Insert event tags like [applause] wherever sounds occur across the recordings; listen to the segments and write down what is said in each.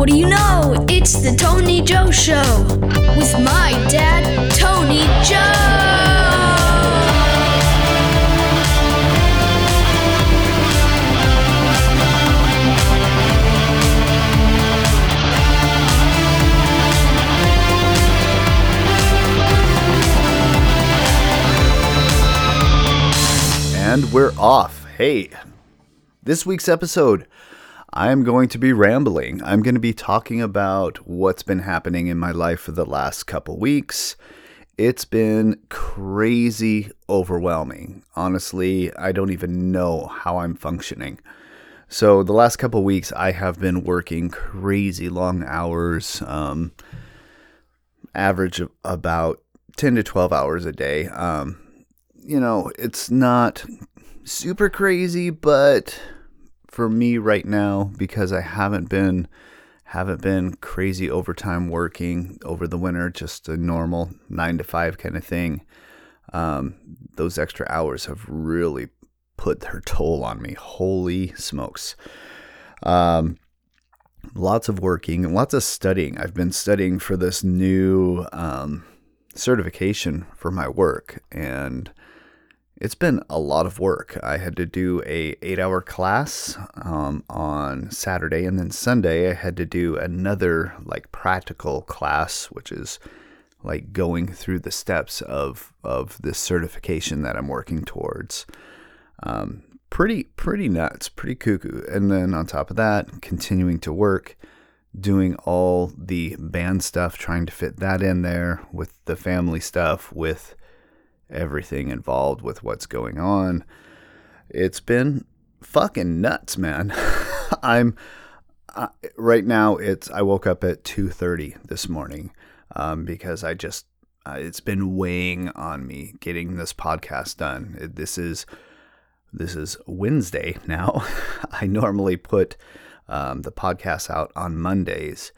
What do you know? It's the Tony Joe Show with my dad, Tony Joe. And we're off. Hey, this week's episode, I'm going to be rambling. I'm going to be talking about what's been happening in my life for the last couple weeks. It's been crazy overwhelming. Honestly, I don't even know how I'm functioning. So, the last couple weeks, I have been working crazy long hours, um, average of about 10 to 12 hours a day. Um, you know, it's not super crazy, but for me right now, because I haven't been haven't been crazy overtime working over the winter, just a normal nine to five kind of thing. Um, those extra hours have really put their toll on me. Holy smokes. Um, lots of working and lots of studying. I've been studying for this new um, certification for my work, and it's been a lot of work. I had to do a eight hour class um, on Saturday, and then Sunday I had to do another like practical class, which is like going through the steps of of this certification that I'm working towards. Um, pretty pretty nuts, pretty cuckoo. And then on top of that, continuing to work, doing all the band stuff, trying to fit that in there with the family stuff, with everything involved with what's going on. It's been fucking nuts, man. [laughs] I'm uh, right now. It's I woke up at two thirty this morning um, because I just uh, it's been weighing on me getting this podcast done. It, this is this is Wednesday now. [laughs] I normally put um, the podcast out on Mondays.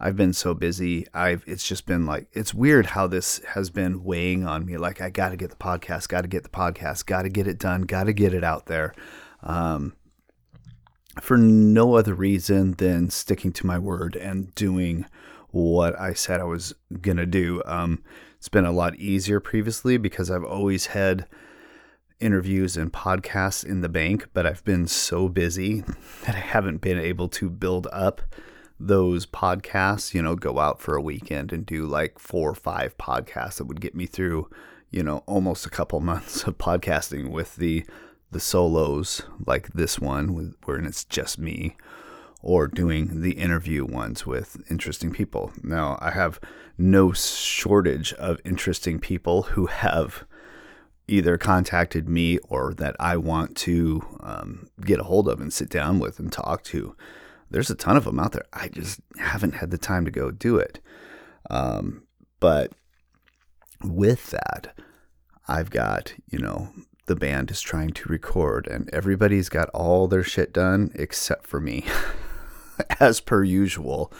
I've been so busy. I've it's just been like it's weird how this has been weighing on me. Like I got to get the podcast, got to get the podcast, got to get it done, got to get it out there. Um, for no other reason than sticking to my word and doing what I said I was gonna do. Um, it's been a lot easier previously because I've always had interviews and podcasts in the bank, but I've been so busy [laughs] that I haven't been able to build up those podcasts, you know, go out for a weekend and do like four or five podcasts that would get me through, you know, almost a couple [laughs] months of podcasting with the the solos like this one where it's just me or doing the interview ones with interesting people. Now, I have no shortage of interesting people who have either contacted me or that I want to um, get a hold of and sit down with and talk to there's a ton of them out there. I just haven't had the time to go do it. Um, but with that, I've got, you know, the band is trying to record and everybody's got all their shit done except for me. [laughs] As per usual,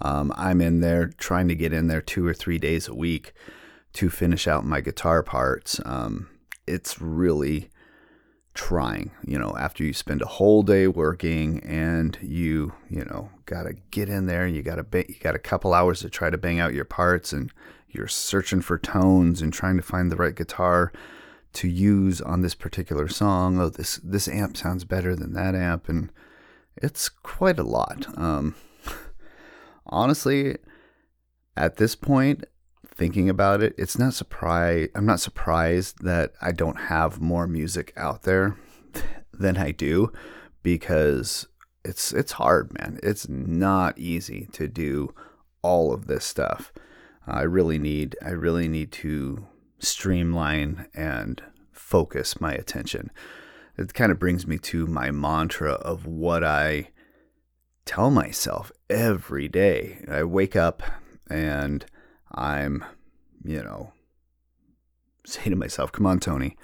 um, I'm in there trying to get in there two or three days a week to finish out my guitar parts. Um, it's really trying, you know, after you spend a whole day working and you, you know, got to get in there, and you got to you got a couple hours to try to bang out your parts and you're searching for tones and trying to find the right guitar to use on this particular song. Oh, this this amp sounds better than that amp and it's quite a lot. Um [laughs] honestly, at this point, thinking about it, it's not surprise. I'm not surprised that I don't have more music out there [laughs] than I do, because it's it's hard, man. It's not easy to do all of this stuff. I really need I really need to streamline and focus my attention. It kind of brings me to my mantra of what I tell myself every day. I wake up and I'm, you know, saying to myself, come on, Tony,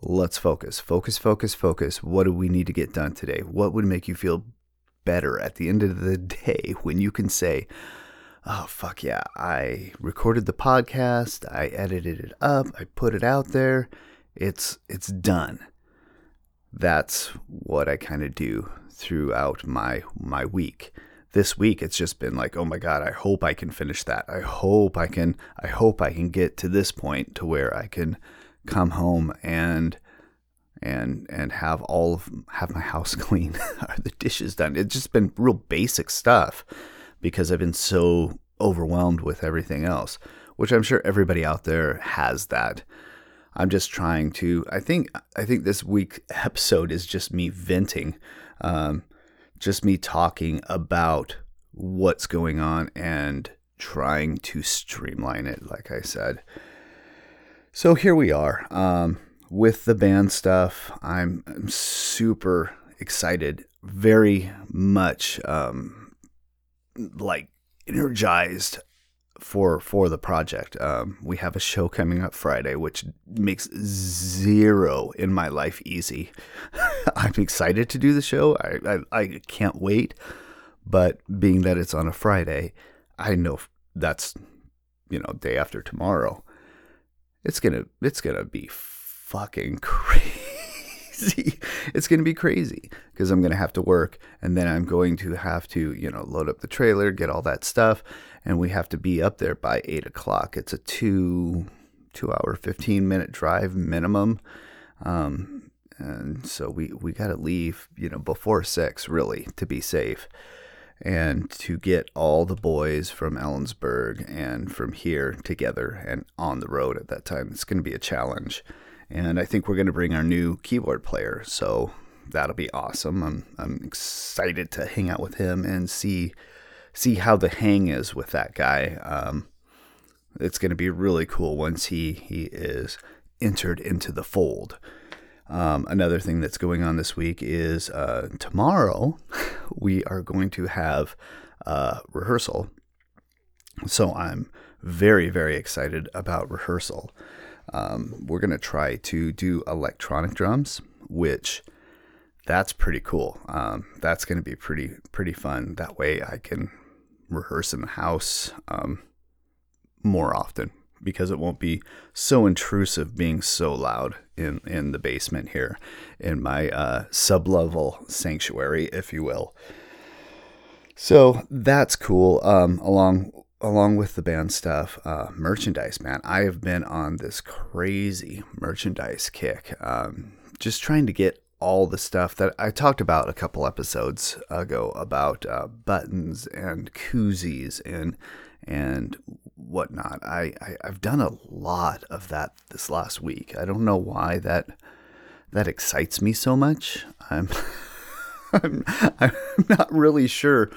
let's focus. Focus, focus, focus. What do we need to get done today? What would make you feel better at the end of the day [laughs] when you can say, oh, fuck yeah, I recorded the podcast, I edited it up, I put it out there, it's, it's done. That's what I kind of do throughout my my week this week it's just been like, oh my god, I hope I can finish that. I hope I can. I hope I can get to this point to where I can come home and and and have all of have my house [laughs] clean, the dishes done. It's just been real basic stuff because I've been so overwhelmed with everything else, which I'm sure everybody out there has that. I'm just trying to. I think I think this week episode is just me venting, um, just me talking about what's going on and trying to streamline it. Like I said. So here we are um, with the band stuff. I'm, I'm super excited, very much um, like energized for for the project. Um, we have a show coming up Friday, which makes zero in my life easy. [laughs] I'm excited to do the show. I, I, I can't wait. But being that it's on a Friday, I know that's you know day after tomorrow. It's gonna it's gonna be fucking [laughs] crazy. [laughs] it's gonna be crazy because I'm gonna have to work, and then I'm going to have to you know load up the trailer, get all that stuff and we have to be up there by eight o'clock. It's a two two hour, fifteen minute drive minimum. Um, and so we, we got to leave, you know, before six really to be safe and to get all the boys from Ellensburg and from here together and on the road at that time. It's going to be a challenge. And I think we're going to bring our new keyboard player. So that'll be awesome. I'm, I'm excited to hang out with him and see see how the hang is with that guy. Um, it's going to be really cool once he he is entered into the fold. Um, another thing that's going on this week is uh, tomorrow [laughs] we are going to have uh, rehearsal. So I'm very very excited about rehearsal. Um, we're going to try to do electronic drums, which that's pretty cool. Um, that's going to be pretty pretty fun. That way I can rehearse in the house um, more often because it won't be so intrusive being so loud in, in the basement here in my uh, sub-level sanctuary, if you will. So that's cool. Um, along along with the band stuff, uh, merchandise, man. I have been on this crazy merchandise kick. Um, just trying to get all the stuff that I talked about a couple episodes ago about uh, buttons and koozies and and whatnot. I, I have done a lot of that this last week. I don't know why that that excites me so much. I'm [laughs] I'm, I'm not really sure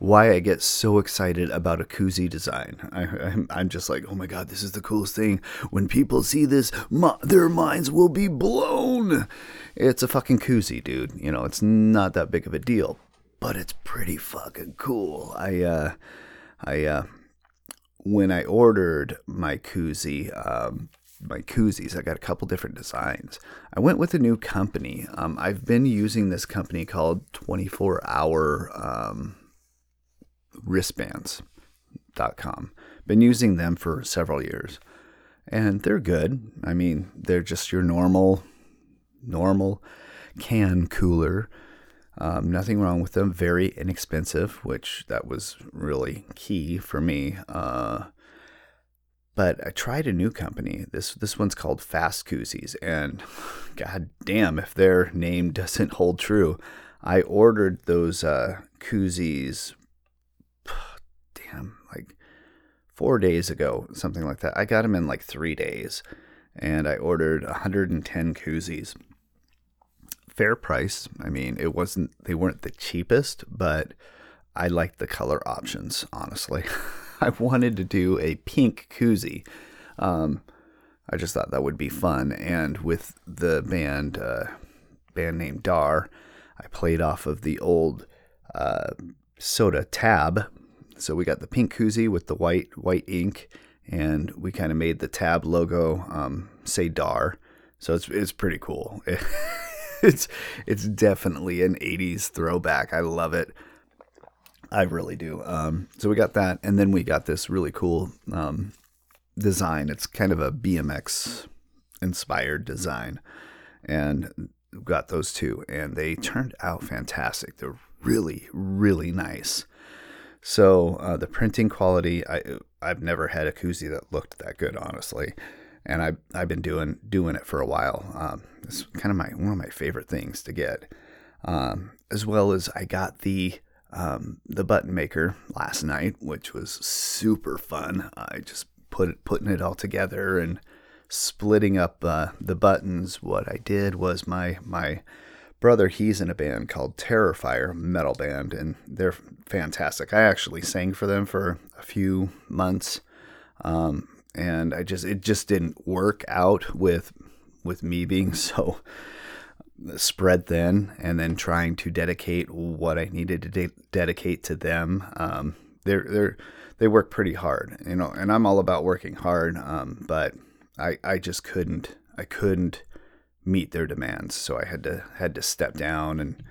why I get so excited about a koozie design. I, am I'm just like, oh my god, this is the coolest thing. When people see this, my, their minds will be blown. It's a fucking koozie, dude. You know, it's not that big of a deal, but it's pretty fucking cool. I, uh, I, uh, when I ordered my koozie, um, my koozies. I got a couple different designs. I went with a new company. Um, I've been using this company called 24 Hour um, wristbands.com. Been using them for several years. And they're good. I mean, they're just your normal normal can cooler. Um, nothing wrong with them. Very inexpensive, which that was really key for me. Uh, but I tried a new company. This this one's called Fast Koozies, and [sighs] god damn if their name [laughs] doesn't hold true. I ordered those uh, koozies like four days ago, something like that. I got them in like three days, and I ordered 110 koozies. Fair price. I mean, it wasn't, they weren't the cheapest, but I liked the color options, honestly. [laughs] I wanted to do a pink koozie. Um, I just thought that would be fun. And with the band, uh, band named Dar, I played off of the old uh, soda tab so we got the pink koozie with the white white ink, and we kind of made the tab logo um, say Dar. So it's it's pretty cool. [laughs] it's it's definitely an 80s throwback. I love it. I really do. Um, so we got that, and then we got this really cool um, design. It's kind of a BMX inspired design, and we got those two, and they turned out fantastic. They're really, really nice. So uh, the printing quality, I I've never had a koozie that looked that good, honestly, and I I've been doing doing it for a while. Um, it's kind of my one of my favorite things to get, um, as well as I got the um, the button maker last night, which was super fun. I just put it, putting it all together and splitting up uh, the buttons. What I did was my my brother, he's in a band called Terrifier metal band, and they're fantastic. I actually sang for them for a few months, um, and I just it just didn't work out with with me being [laughs] so spread thin, and then trying to dedicate what I needed to de- dedicate to them. Um, they're they're they work pretty hard, you know, and I'm all about working hard, um, but I I just couldn't I couldn't meet their demands. So I had to had to step down and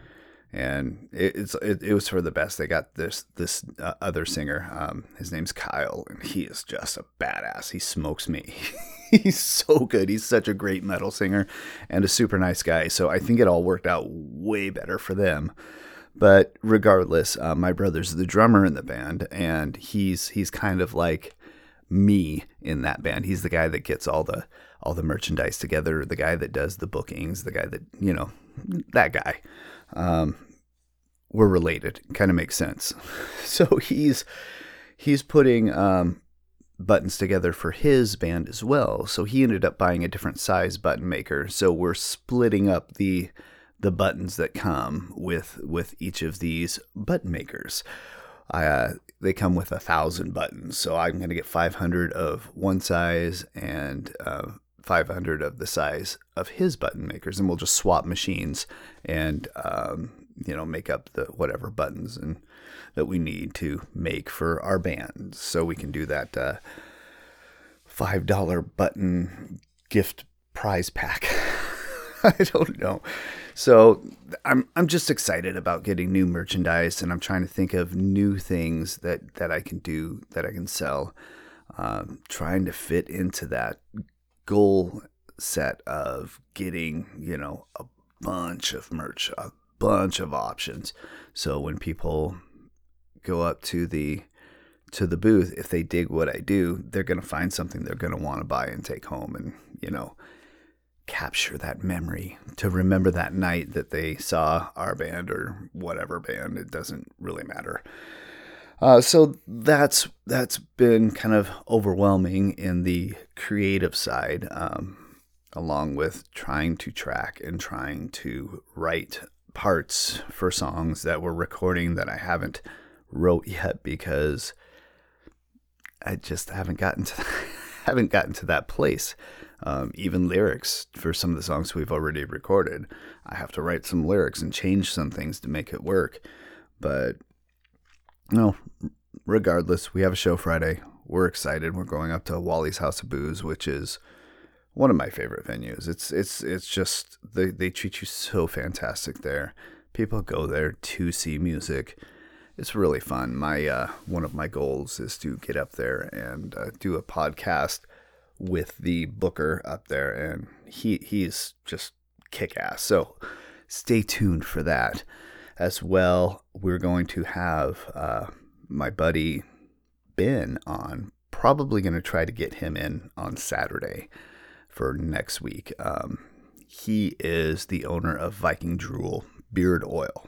and it, it's it, it was for the best. They got this this uh, other singer. Um, his name's Kyle, and he is just a badass. He smokes me. [laughs] He's so good. He's such a great metal singer and a super nice guy. So I think it all worked out way better for them. But regardless, uh, my brother's the drummer in the band, and he's he's kind of like me in that band. He's the guy that gets all the all the merchandise together, the guy that does the bookings, the guy that you know, that guy. Um, we're related. Kind of makes sense. [laughs] So he's he's putting um, buttons together for his band as well. So he ended up buying a different size button maker. So we're splitting up the the buttons that come with with each of these button makers. Uh, they come with a thousand buttons, so I'm going to get 500 of one size and uh, 500 of the size of his button makers, and we'll just swap machines and um, you know make up the whatever buttons and that we need to make for our band. So we can do that uh, five dollar button gift prize pack. [laughs] I don't know. So I'm I'm just excited about getting new merchandise, and I'm trying to think of new things that that I can do that I can sell. Um, trying to fit into that goal set of getting, you know, a bunch of merch, a bunch of options. So when people go up to the to the booth, if they dig what I do, they're going to find something they're going to want to buy and take home and, you know, capture that memory to remember that night that they saw our band or whatever band. It doesn't really matter. Uh, so that's that's been kind of overwhelming in the creative side, um, along with trying to track and trying to write parts for songs that we're recording that I haven't wrote yet because I just haven't gotten to [laughs] haven't gotten to that place. Um, even lyrics for some of the songs we've already recorded, I have to write some lyrics and change some things to make it work. But no, regardless, we have a show Friday. We're excited. We're going up to Wally's House of Booze, which is one of my favorite venues. It's it's it's just they they treat you so fantastic there. People go there to see music. It's really fun. My uh, one of my goals is to get up there and uh, do a podcast with the booker up there, and he he's just kick ass. So stay tuned for that as well. We're going to have uh, my buddy Ben on. Probably going to try to get him in on Saturday for next week. Um, he is the owner of Viking Drool Beard Oil.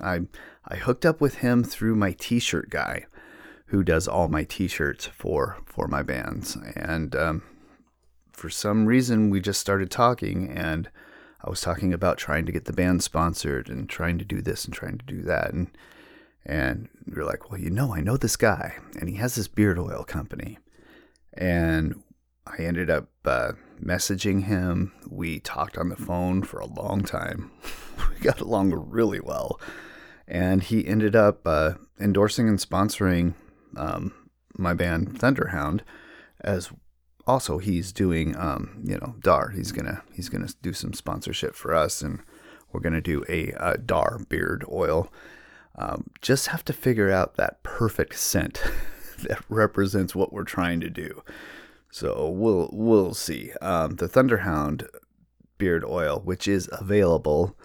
I I hooked up with him through my T-shirt guy, who does all my T-shirts for for my bands, and um, for some reason we just started talking and I was talking about trying to get the band sponsored and trying to do this and trying to do that. And, and you're like, well, you know, I know this guy and he has this beard oil company. And I ended up uh, messaging him. We talked on the phone for a long time. [laughs] we got along really well. And he ended up uh, endorsing and sponsoring um, my band Thunderhound as also he's doing um, you know Dar. He's gonna he's gonna do some sponsorship for us, and we're gonna do a, a Dar beard oil. Um, just have to figure out that perfect scent [laughs] that represents what we're trying to do. So we'll we'll see. Um, the Thunderhound beard oil, which is available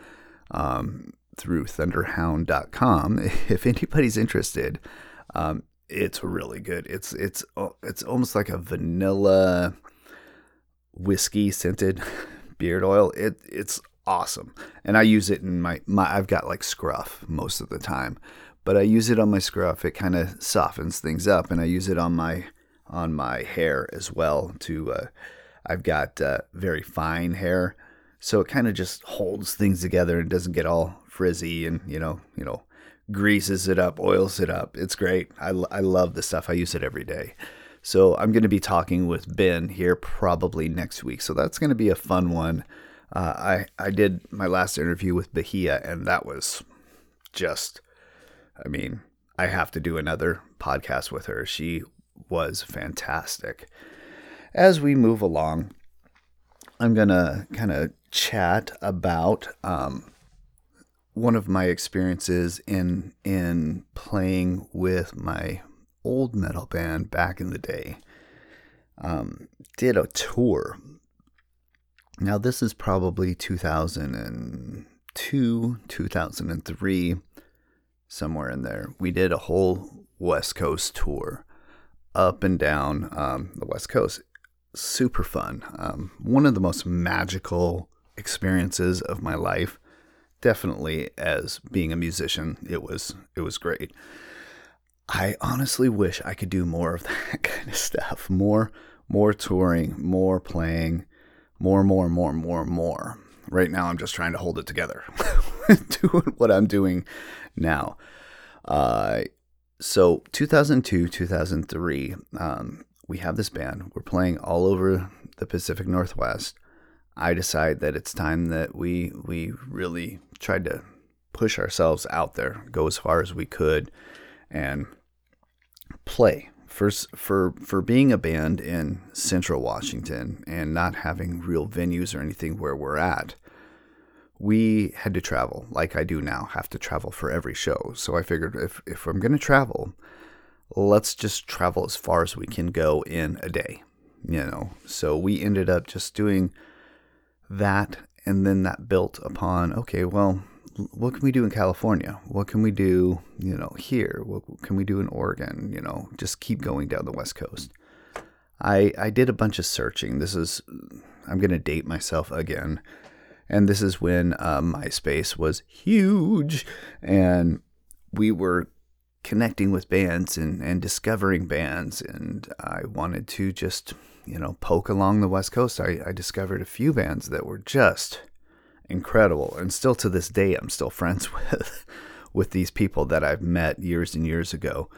um, through thunderhound.com. [laughs] If anybody's interested, Um, it's really good. It's it's it's almost like a vanilla whiskey scented [laughs] beard oil. It it's awesome, and I use it in my my. I've got like scruff most of the time, but I use it on my scruff. It kind of softens things up, and I use it on my on my hair as well. To uh, I've got uh, very fine hair, so it kind of just holds things together and doesn't get all frizzy and you know you know greases it up, oils it up. It's great. I, I love the stuff. I use it every day. So I'm going to be talking with Ben here probably next week. So that's going to be a fun one. Uh, I I did my last interview with Bahia, and that was just, I mean, I have to do another podcast with her. She was fantastic. As we move along, I'm gonna kind of chat about um, one of my experiences in in playing with my old metal band back in the day. Um, did a tour now, this is probably 2002, 2003, somewhere in there. We did a whole West Coast tour up and down um, the West Coast. Super fun. Um, one of the most magical experiences of my life. Definitely, as being a musician, it was it was great. I honestly wish I could do more of [laughs] that kind of stuff. More more touring, more playing more, more, more, more, more. Right now, I'm just trying to hold it together, [laughs] doing what I'm doing now. Uh, so 2002, 2003, um, we have this band. We're playing all over the Pacific Northwest. I decide that it's time that we we really tried to push ourselves out there, go as far as we could, and play for for for being a band in Central Washington and not having real venues or anything where we're at, we had to travel like I do now, have to travel for every show. So I figured if if I'm going to travel, let's just travel as far as we can go in a day, you know. So we ended up just doing that and then that built upon okay, well, what can we do in California? What can we do, you know, here? What can we do in Oregon? You know, just keep going down the West Coast. I I did a bunch of searching. This is I'm gonna date myself again, and this is when uh, MySpace was huge, and we were connecting with bands and and discovering bands, and I wanted to just you know poke along the West Coast. I, I discovered a few bands that were just incredible. And still to this day, I'm still [laughs] friends with with these people that I've met years and years ago.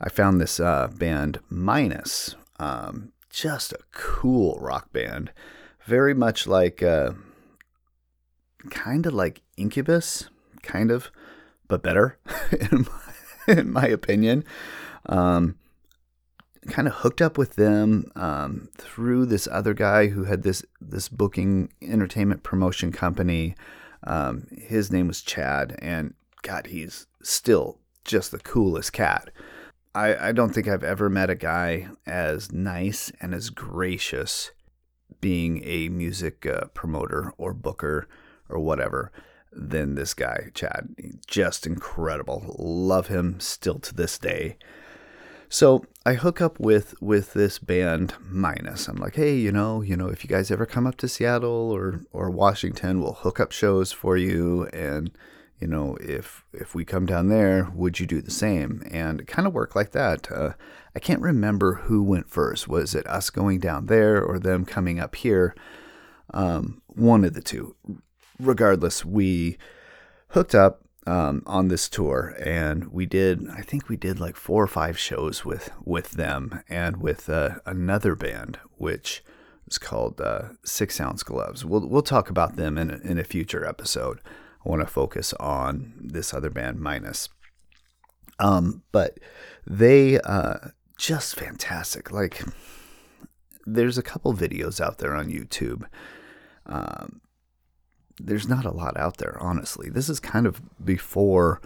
I found this uh, band Mynis, um, just a cool rock band, very much like, uh, kind of like Incubus, kind of, but better, [laughs] in my, in my opinion. Um, kind of hooked up with them um, through this other guy who had this this booking entertainment promotion company. Um, his name was Chad, and God, he's still just the coolest cat. I, I don't think I've ever met a guy as nice and as gracious being a music uh, promoter or booker or whatever than this guy, Chad. Just incredible. Love him still to this day. So I hook up with with this band Mynis. I'm like, hey, you know, you know, if you guys ever come up to Seattle or or Washington, we'll hook up shows for you. And you know, if if we come down there, would you do the same? And kind of worked like that. Uh, I can't remember who went first. Was it us going down there or them coming up here? Um, one of the two. Regardless, we hooked up um, on this tour, and we did. I think we did like four or five shows with with them and with uh, another band, which is called uh, Six Ounce Gloves. We'll we'll talk about them in in a future episode. I want to focus on this other band, Mynis. Um, but they uh, just fantastic. Like, there's a couple videos out there on YouTube. Um, there's not a lot out there, honestly. This is kind of before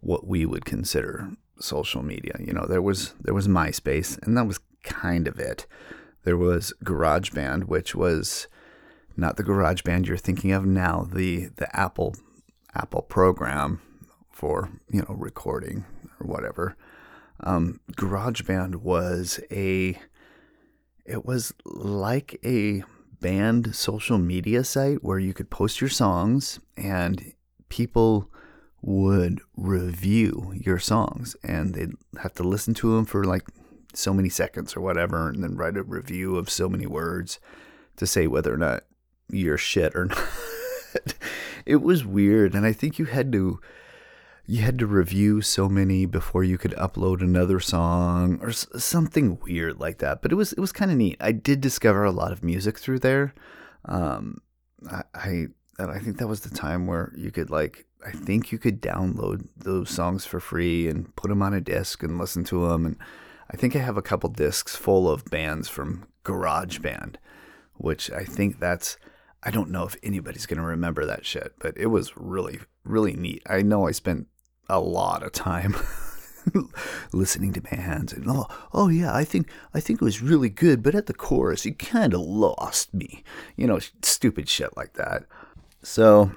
what we would consider social media. You know, there was there was MySpace, and that was kind of it. There was GarageBand, which was not the GarageBand you're thinking of now, the the Apple Apple program for you know recording or whatever. Um, GarageBand was a it was like a band social media site where you could post your songs and people would review your songs and they'd have to listen to them for like so many seconds or whatever and then write a review of so many words to say whether or not you're shit or [laughs] not. it was weird and I think you had to you had to review so many before you could upload another song or s- something weird like that. But it was it was kind of neat. I did discover a lot of music through there. Um, I, I I think that was the time where you could like I think you could download those songs for free and put them on a disc and listen to them. And I think I have a couple discs full of bands from GarageBand, which I think that's I don't know if anybody's going to remember that shit, but it was really, really neat. I know I spent a lot of time [laughs] listening to bands. And oh oh yeah I think I think it was really good but at the chorus you kind of lost me. You know stupid shit like that. So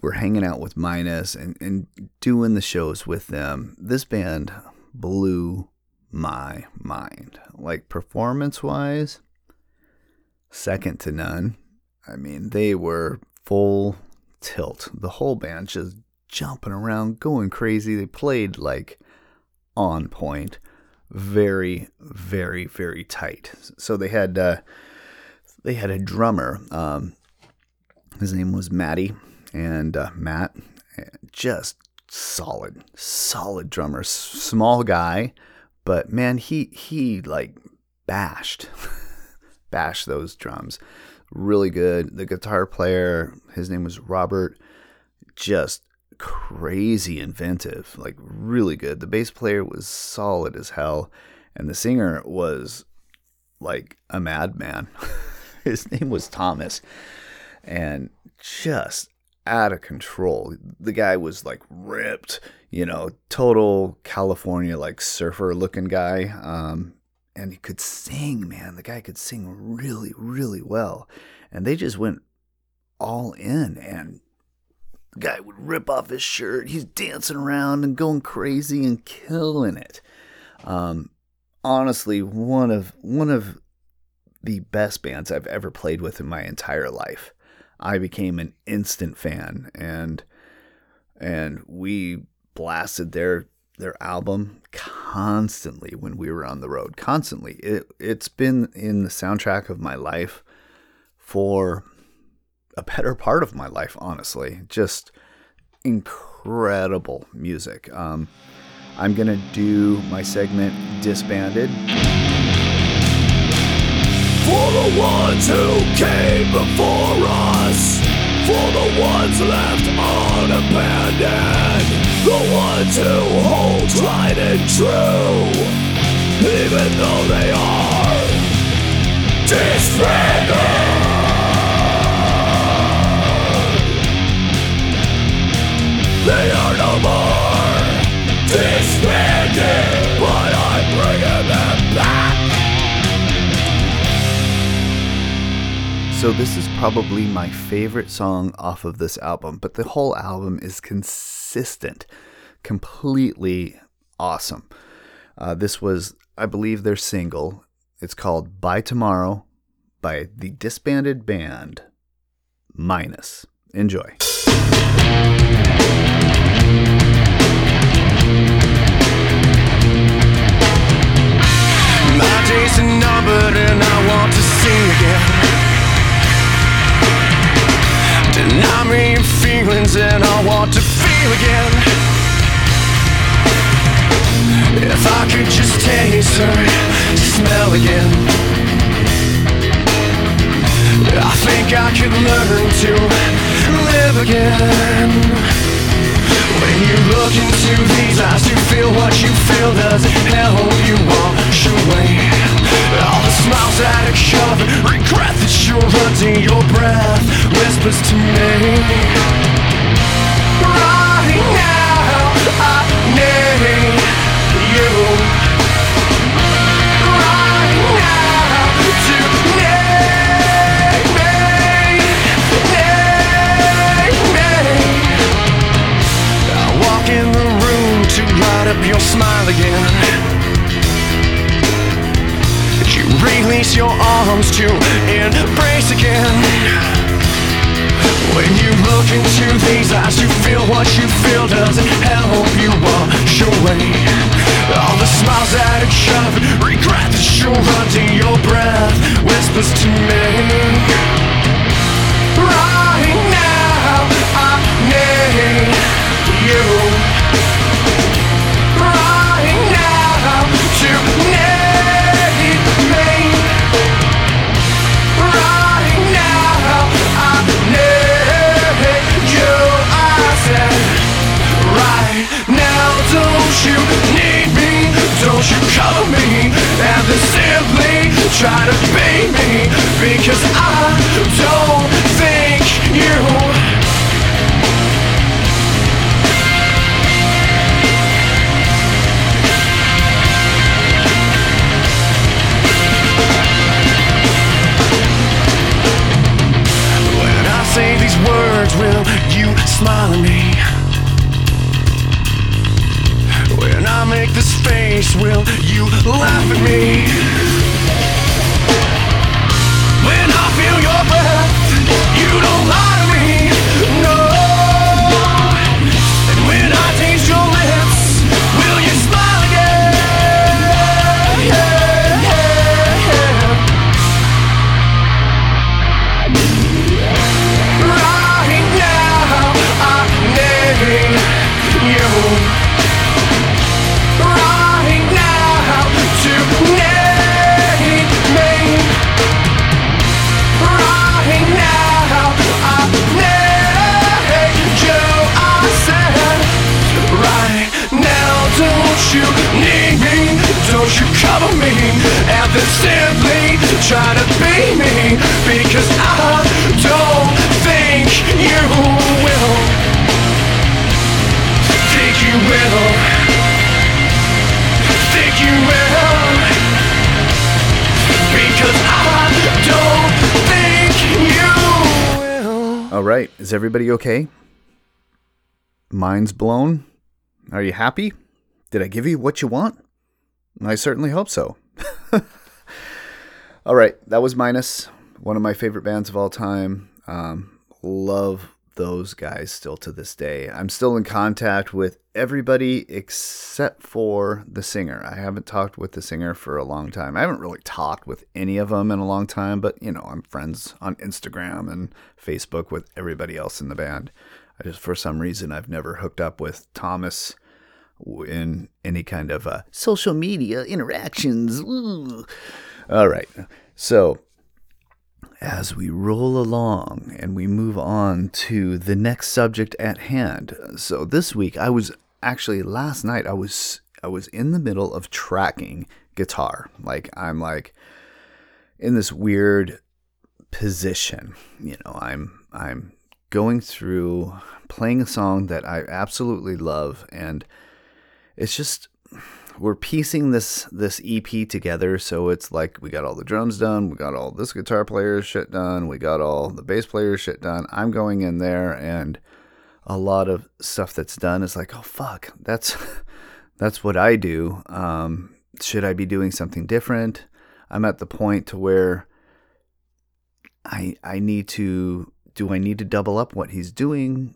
we're hanging out with Mynis and, and doing the shows with them. This band blew my mind. Like performance wise second to none. I mean they were full tilt. The whole band just jumping around, going crazy. They played like on point, very, very, very tight. So they had uh, they had a drummer. Um, his name was Matty, and uh, Matt, just solid, solid drummer. Small guy, but man, he he like bashed, [laughs] bashed those drums. Really good. The guitar player, his name was Robert, just crazy inventive, like really good. The bass player was solid as hell, and the singer was like a madman. [laughs] His name was Thomas, and just out of control. The guy was like ripped, you know, total California like surfer looking guy. Um, and he could sing, man. The guy could sing really, really well. And they just went all in and the guy would rip off his shirt. He's dancing around and going crazy and killing it. Um, honestly, one of one of the best bands I've ever played with in my entire life. I became an instant fan, and and we blasted their their album constantly when we were on the road. Constantly, it it's been in the soundtrack of my life for a better part of my life, honestly. Just incredible music. Um, I'm going to do my segment Disbanded. For the ones who came before us, for the ones left unabandoned, the ones who hold tried and true, even though they are disbanded. They are no more disbanded, but I'm bringing them back. So, this is probably my favorite song off of this album, but the whole album is consistent, completely awesome. Uh, this was, I believe, their single. It's called By Tomorrow by the disbanded band Mynis. Enjoy. And I want to sing again. Deny me your feelings and I want to feel again. If I could just taste her smell again. I think I could learn to live again. When you look into these eyes to feel what you feel. Does it help you wash away All the smiles that are covered? Regret that you're under your breath. Whispers to me. Right now I need up your smile again. You release your arms to embrace again. When you look into these eyes, you feel what you feel doesn't help you wash away. All the smiles that are covered, regret that you're under your breath, whispers to me. Right now, I need you. Don't you need me? Don't you cover me? And then simply try to be me because I don't everybody okay? Mind's blown? Are you happy? Did I give you what you want? I certainly hope so. [laughs] all right. That was Mynis, one of my favorite bands of all time. Um, love those guys still to this day. I'm still in contact with everybody except for the singer. I haven't talked with the singer for a long time. I haven't really talked with any of them in a long time, but you know, I'm friends on Instagram and Facebook with everybody else in the band. I just, for some reason, I've never hooked up with Thomas in any kind of uh, social media interactions. Ooh. All right. So, as we roll along and we move on to the next subject at hand. So this week I was actually last night I was I was in the middle of tracking guitar. Like I'm like in this weird position. You know, I'm I'm going through playing a song that I absolutely love and it's just we're piecing this this EP together so it's like we got all the drums done, we got all this guitar player shit done, we got all the bass player shit done. I'm going in there and a lot of stuff that's done is like, "Oh fuck, that's [laughs] that's what I do. Um should I be doing something different?" I'm at the point to where I I need to do I need to double up what he's doing?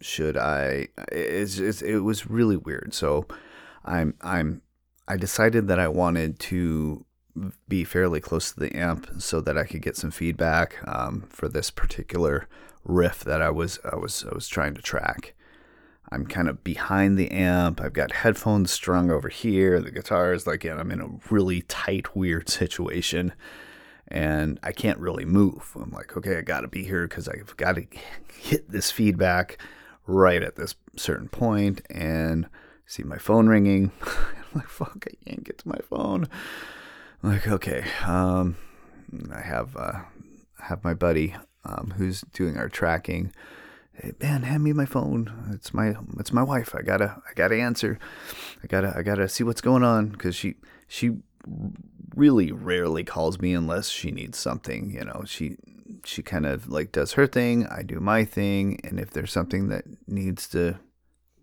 Should I it's, it's it was really weird. So I'm I'm I decided that I wanted to be fairly close to the amp so that I could get some feedback um, for this particular riff that I was I was I was trying to track. I'm kind of behind the amp. I've got headphones strung over here. The guitar is like, and I'm in a really tight, weird situation, and I can't really move. I'm like, okay, I got to be here because I've got to [laughs] hit this feedback right at this certain point, and see my phone ringing. [laughs] I'm like, fuck, I can't get to my phone. I'm like, okay, um, I have uh, have my buddy um, who's doing our tracking. Hey, man, hand me my phone. It's my it's my wife. I gotta I gotta answer. I gotta I gotta see what's going on because she she really rarely calls me unless she needs something. You know, she she kind of like does her thing. I do my thing, and if there's something that needs to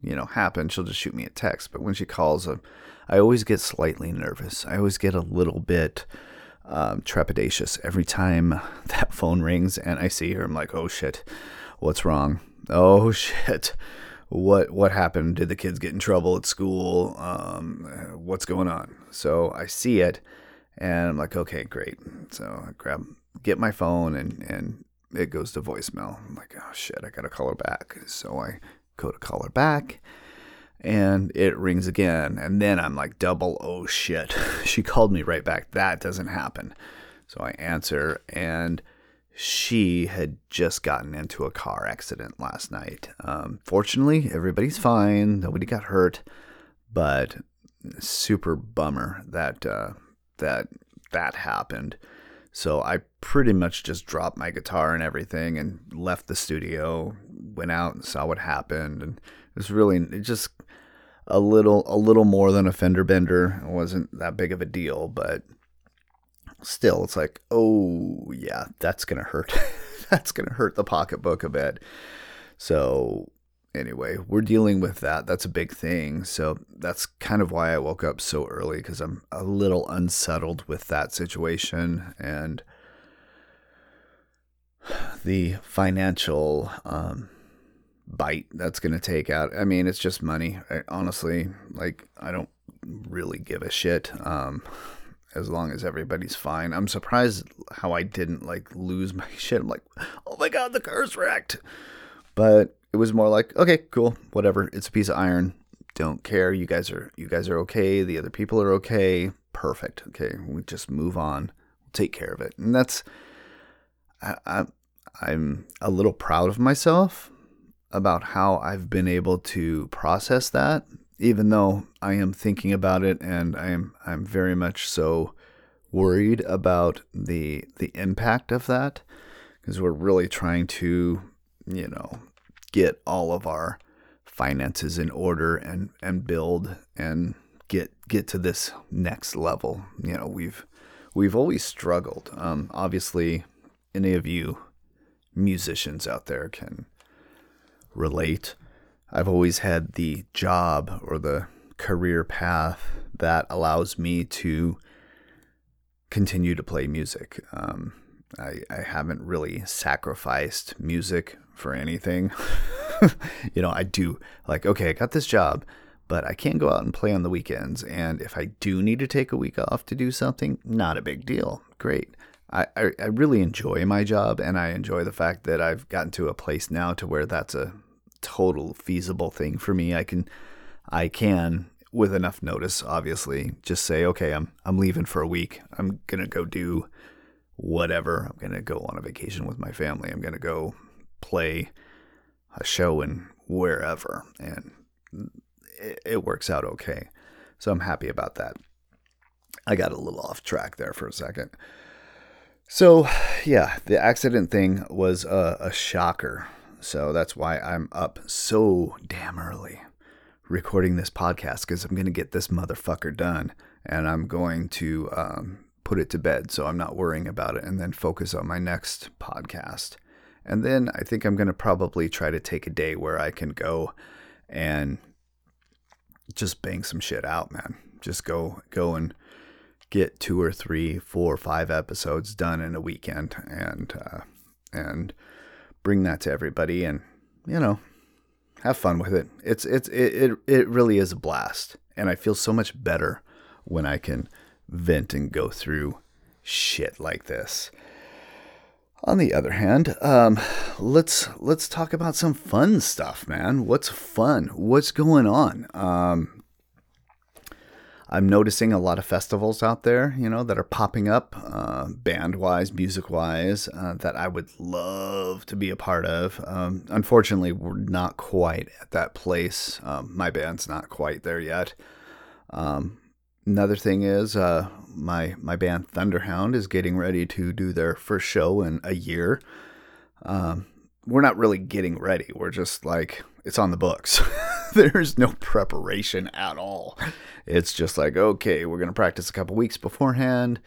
you know, happen, she'll just shoot me a text. But when she calls, uh, I always get slightly nervous. I always get a little bit um, trepidatious every time [laughs] that phone rings and I see her. I'm like, oh shit, what's wrong? Oh [laughs] shit, what what happened? Did the kids get in trouble at school? Um, what's going on? So I see it, and I'm like, okay, great. So I grab, get my phone, and and it goes to voicemail. I'm like, oh shit, I gotta call her back. So I go to call her back and it rings again. And then i'm like double oh shit. [laughs] She called me right back. That doesn't happen. So i answer and she had just gotten into a car accident last night. Um, fortunately everybody's fine. Nobody got hurt. But super bummer that uh, that that happened so i pretty much just dropped my guitar and everything and left the studio went out and saw what happened and it was really it just a little a little more than a fender bender. It wasn't that big of a deal, but still it's like, oh yeah, that's gonna hurt. [laughs] that's gonna hurt the pocketbook a bit. So anyway, we're dealing with that. That's a big thing. So that's kind of why I woke up so early because I'm a little unsettled with that situation and the financial um, bite that's going to take out. I mean, it's just money. I, honestly, like I don't really give a shit. Um, as long as everybody's fine. I'm surprised how I didn't like lose [laughs] my shit. I'm like, oh my god, the car's wrecked. But it was more like, okay, cool, whatever. It's a piece of iron. Don't care. You guys are you guys are okay. The other people are okay. Perfect. Okay, we just move on. We'll take care of it. And that's I, I I'm a little proud of myself about how I've been able to process that, even though I am thinking about it and I am I'm very much so worried about the the impact of that because we're really trying to, you know, get all of our finances in order and and build and get get to this next level. You know, we've we've always struggled. Um, obviously, any of you musicians out there can relate. I've always had the job or the career path that allows me to continue to play music. Um, I, I haven't really sacrificed music for anything. [laughs] you know, I do like, okay, I got this job, but I can't go out and play on the weekends. And if I do need to take a week off to do something, not a big deal. Great. I, I, I really enjoy my job and I enjoy the fact that I've gotten to a place now to where that's a total feasible thing for me. I can I can with enough notice obviously just say okay, I'm I'm leaving for a week. I'm going to go do whatever. I'm going to go on a vacation with my family. I'm going to go play a show in wherever and it, it works out okay. So I'm happy about that. I got a little off track there for a second. So, yeah, the accident thing was a, a, shocker. So that's why I'm up so damn early recording this podcast because I'm going to get this motherfucker done and I'm going to um, put it to bed so I'm not worrying about it and then focus on my next podcast. And then I think I'm going to probably try to take a day where I can go and just bang some shit out, man. Just go, go and get two or three, four or five episodes done in a weekend and uh, and bring that to everybody and you know have fun with it. It's it's it, it it really is a blast and I feel so much better when I can vent and go through shit like this. On the other hand, um, let's let's talk about some fun stuff, man. What's fun? What's going on? Um, I'm noticing a lot of festivals out there, you know, that are popping up, uh, band wise, music wise, uh, that I would love to be a part of. Um, unfortunately, we're not quite at that place. Um, my band's not quite there yet. Another thing is, uh, my my band Thunderhound is getting ready to do their first show in a year. Um, we're not really getting ready. We're just like it's on the books. [laughs] There's no preparation at all. It's just like, okay, we're to practice a couple weeks beforehand,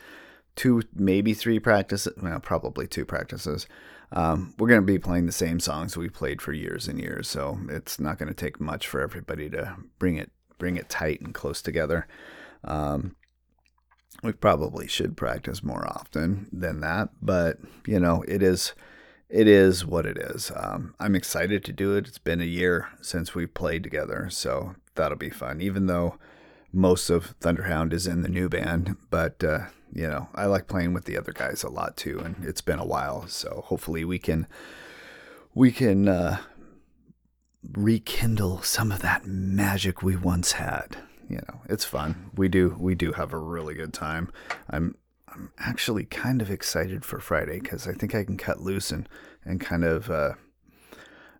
two, maybe three practices, well, probably two practices. Um, we're going to be playing the same songs we played for years and years, so it's not going to take much for everybody to bring it bring it tight and close together. Um, we probably should practice more often than that, but you know, it is it is what it is. Um, I'm excited to do it. It's been a year since we played together, so that'll be fun. Even though most of Thunderhound is in the new band, but uh, you know, I like playing with the other guys a lot too, and it's been a while, so hopefully we can we can uh, rekindle some of that magic we once had. You know, it's fun. We do we do have a really good time. I'm I'm actually kind of excited for Friday because I think I can cut loose and and kind of uh,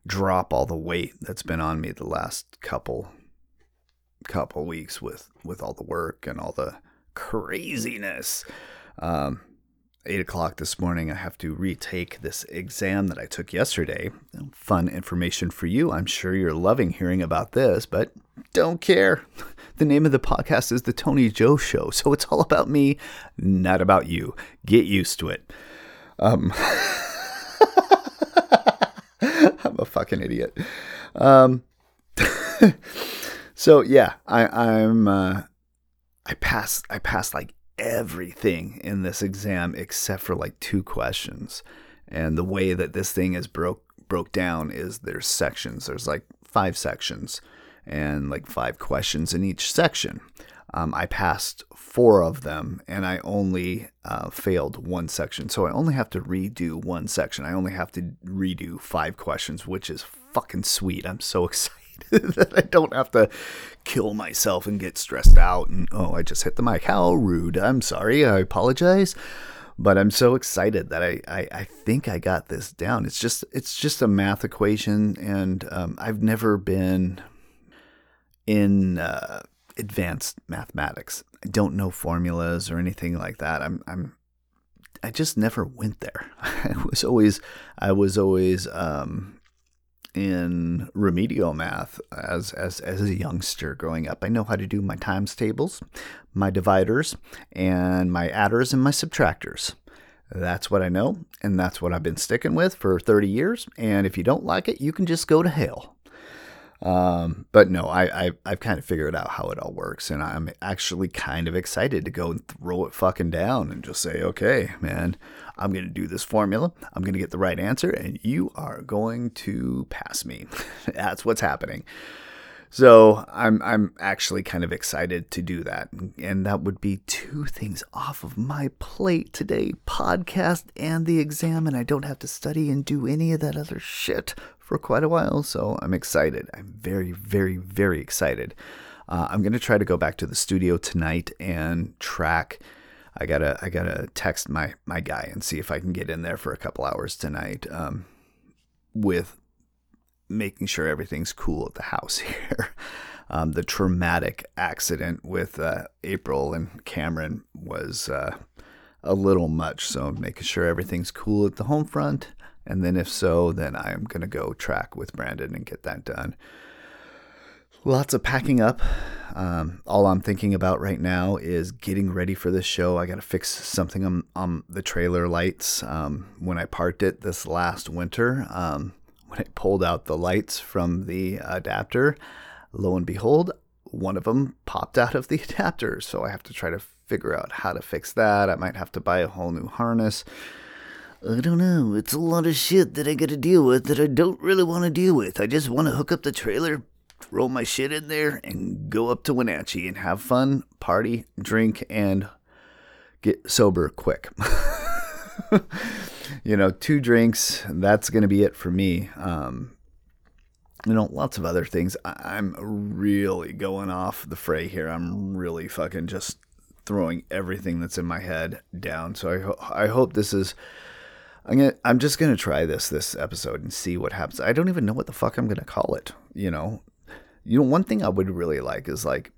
drop all the weight that's been on me the last couple couple weeks with with all the work and all the craziness. Um, eight o'clock this morning, I have to retake this exam that I took yesterday. Fun information for you. I'm sure you're loving hearing about this, but don't care. [laughs] The name of the podcast is The Tony Joe Show, so it's all about me, not about you. Get used to it. Um, [laughs] I'm a fucking idiot. Um, [laughs] so yeah, I, I'm uh, I passed I passed like everything in this exam except for like two questions. And the way that this thing is broke broke down is there's sections. There's like five sections and like five questions in each section. Um, I passed four of them and I only uh, failed one section. So I only have to redo one section. I only have to redo five questions, which is fucking sweet. I'm so [laughs] excited [laughs] that I don't have to kill myself and get stressed out. And oh, I just hit the mic. How rude. I'm sorry. I apologize. But I'm so excited that I, I, I think I got this down. It's just it's just a math equation, and um, I've never been in uh, advanced mathematics. I don't know formulas or anything like that. I'm I'm I just never went there. [laughs] I was always I was always um, in remedial math as as as a youngster growing up. I know how to do my times tables, my dividers, and my adders and my subtractors. That's what I know, and that's what I've been sticking with for 30 years. And if you don't like it, you can just go to hell. Um, but no, I, I I've kind of figured out how it all works, and I'm actually kind of excited to go and throw it fucking down and just say, okay, man, I'm gonna do this formula. I'm gonna get the right answer, and you are going to pass me. [laughs] That's what's happening. So I'm I'm actually kind of excited to do that, and that would be two things off of my plate today: podcast and the exam, and I don't have to study and do any of that other shit for quite a while. So I'm excited. I'm very very very excited. Uh, I'm gonna try to go back to the studio tonight and track. I gotta I gotta text my my guy and see if I can get in there for a couple hours tonight. Um, with making sure everything's cool at the house [laughs] here. Um, the traumatic accident with uh, April and Cameron was uh, a little much, so making sure everything's cool at the home front. And then, if so, then I'm going to go track with Brandon and get that done. Lots of packing up. Um, all I'm thinking about right now is getting ready for this show. I got to fix something on, on the trailer lights. Um, when I parked it this last winter, um, when I pulled out the lights from the adapter, lo and behold, one of them popped out of the [laughs] adapter. So I have to try to figure out how to fix that. I might have to buy a whole new harness. I don't know. It's a lot of shit that I got to deal with that I don't really want to deal with. I just want to hook up the trailer, roll my shit in there, and go up to Wenatchee and have fun, party, drink, and get sober quick. [laughs] you know, two drinks, that's to be it for me. Um, you know, lots of other things. I- I'm really going off the fray here. I'm really fucking just throwing everything that's in my head down. So I, ho- I hope this is. I'm gonna. I'm just gonna try this this episode and see what happens. I don't even know what the fuck I'm gonna call it. You know, you know. One thing I would really like is like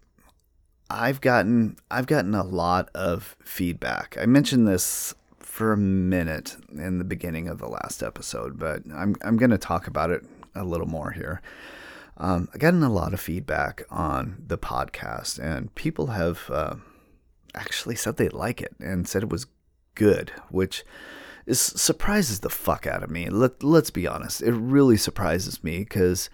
I've gotten I've gotten a lot of feedback. I mentioned this for a minute in the beginning of the last episode, but I'm I'm to talk about it a little more here. Um, I gotten a lot of feedback on the podcast, and people have uh, actually said they like it and said it was good, which is surprises the fuck out of me. Let let's be honest. It really surprises me because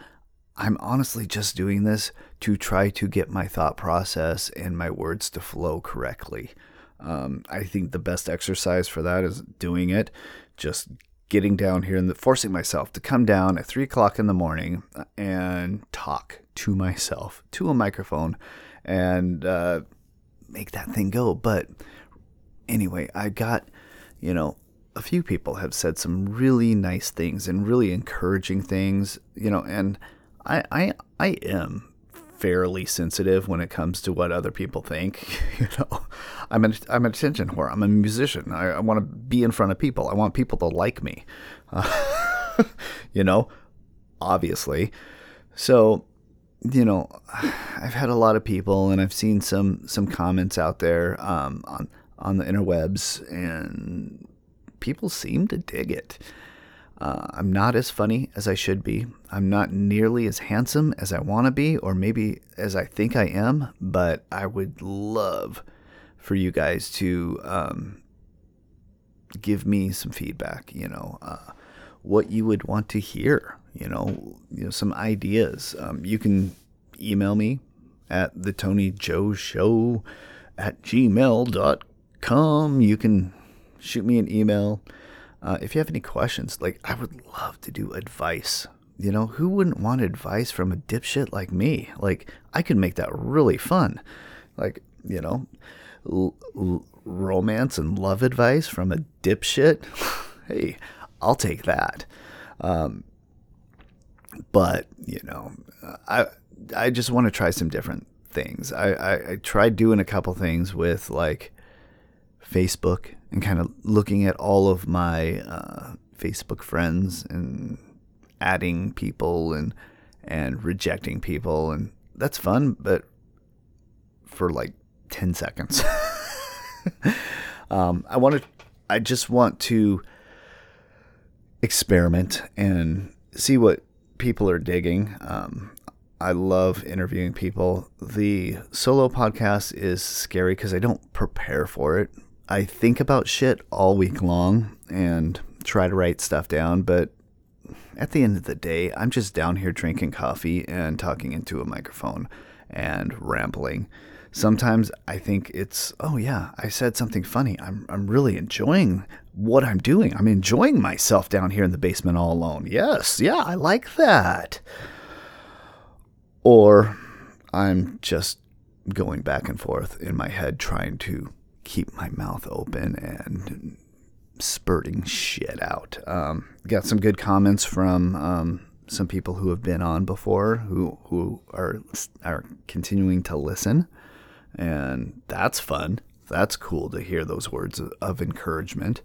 I'm honestly just doing this to try to get my thought process and my words to flow correctly. Um, I think the best exercise for that is doing it, just getting down here and forcing myself to come down at three o'clock in the morning and talk to myself to a microphone and uh, make that thing go. But anyway, I got, you know, a few people have said some really nice things and really encouraging things, you know, and I I I am fairly sensitive when it comes to what other people think. [laughs] You know, I'm an I'm an attention whore. I'm a musician. I, I want to be in front of people. I want people to like me. Uh, [laughs] you know, obviously. So, you know, [sighs] I've had a lot of people, and I've seen some some comments out there um, on on the interwebs, and people seem to dig it. Uh, I'm not as funny as I should be. I'm not nearly as handsome as I want to be, or maybe as I think I am, but I would love for you guys to um, give me some feedback, you know, uh, what you would want to hear, you know, you know some ideas. Um, you can email me at the Tony Joe Show at gmail.com. You can shoot me an email. Uh, if you have any questions, like I would love to do advice. You know, who wouldn't want advice from a dipshit like me? Like, I could make that really fun. Like, you know, l- l- romance and love advice from a dipshit. [laughs] hey, I'll take that. Um, but you know, I I just want to try some different things. I, I, I tried doing a couple things with like Facebook and kind of looking at all of my uh, Facebook friends and adding people and and rejecting people and that's fun, but for like ten seconds. [laughs] um, I want to. I just want to experiment and see what people are digging. Um, I love interviewing people. The solo podcast is scary because I don't prepare for it. I think about shit all week long and try to write stuff down, but at the end of the day, I'm just down here drinking coffee and talking into a microphone and rambling. Sometimes I think it's, oh yeah, I said something funny. I'm, I'm really enjoying what I'm doing. I'm enjoying myself down here in the basement all alone. Yes, yeah, I like that. Or I'm just going back and forth in my head trying to keep my mouth open and spurting shit out. Um, got some good comments from um, some people who have been on before who who are are continuing to listen, and that's fun. That's cool to hear those words of, encouragement.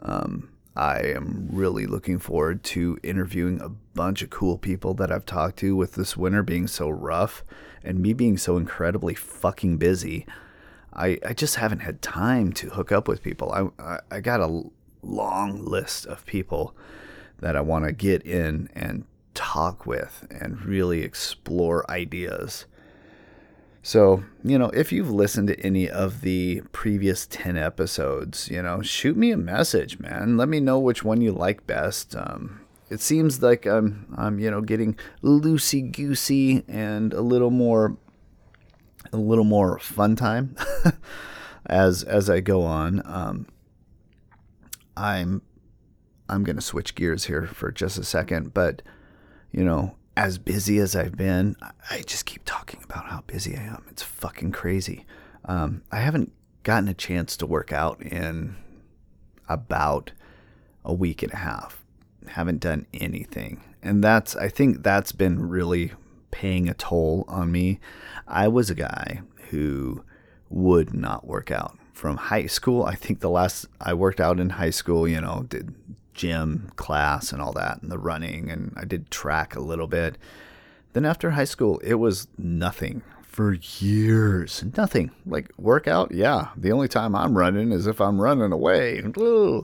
Um, I am really looking forward to interviewing a bunch of cool people that I've talked to with this winter being so rough and me being so incredibly fucking busy. I, I just haven't had time to hook up with people. I, I, I got a long list of people that I want to get in and talk with and really explore ideas. So, you know, if you've listened to any of the previous 10 episodes, you know, shoot me a message, man. Let me know which one you like best. Um, it seems like I'm, I'm, you know, getting loosey goosey and a little more a little more fun time [laughs] as as I go on. Um, I'm I'm gonna switch gears here for just a second, but you know, as busy as I've been, I just keep talking about how busy I am. It's fucking crazy. Um, I haven't gotten a chance to work out in about a week and a half. Haven't done anything, and that's I think that's been really paying a toll on me. I was a guy who would not work out from high school. I think the last I worked out in high school, you know, did gym class and all that, and the running, and I did track a little bit. Then after high school, it was nothing for years. Nothing. Like workout, yeah. The only time I'm running is if I'm running away. [laughs]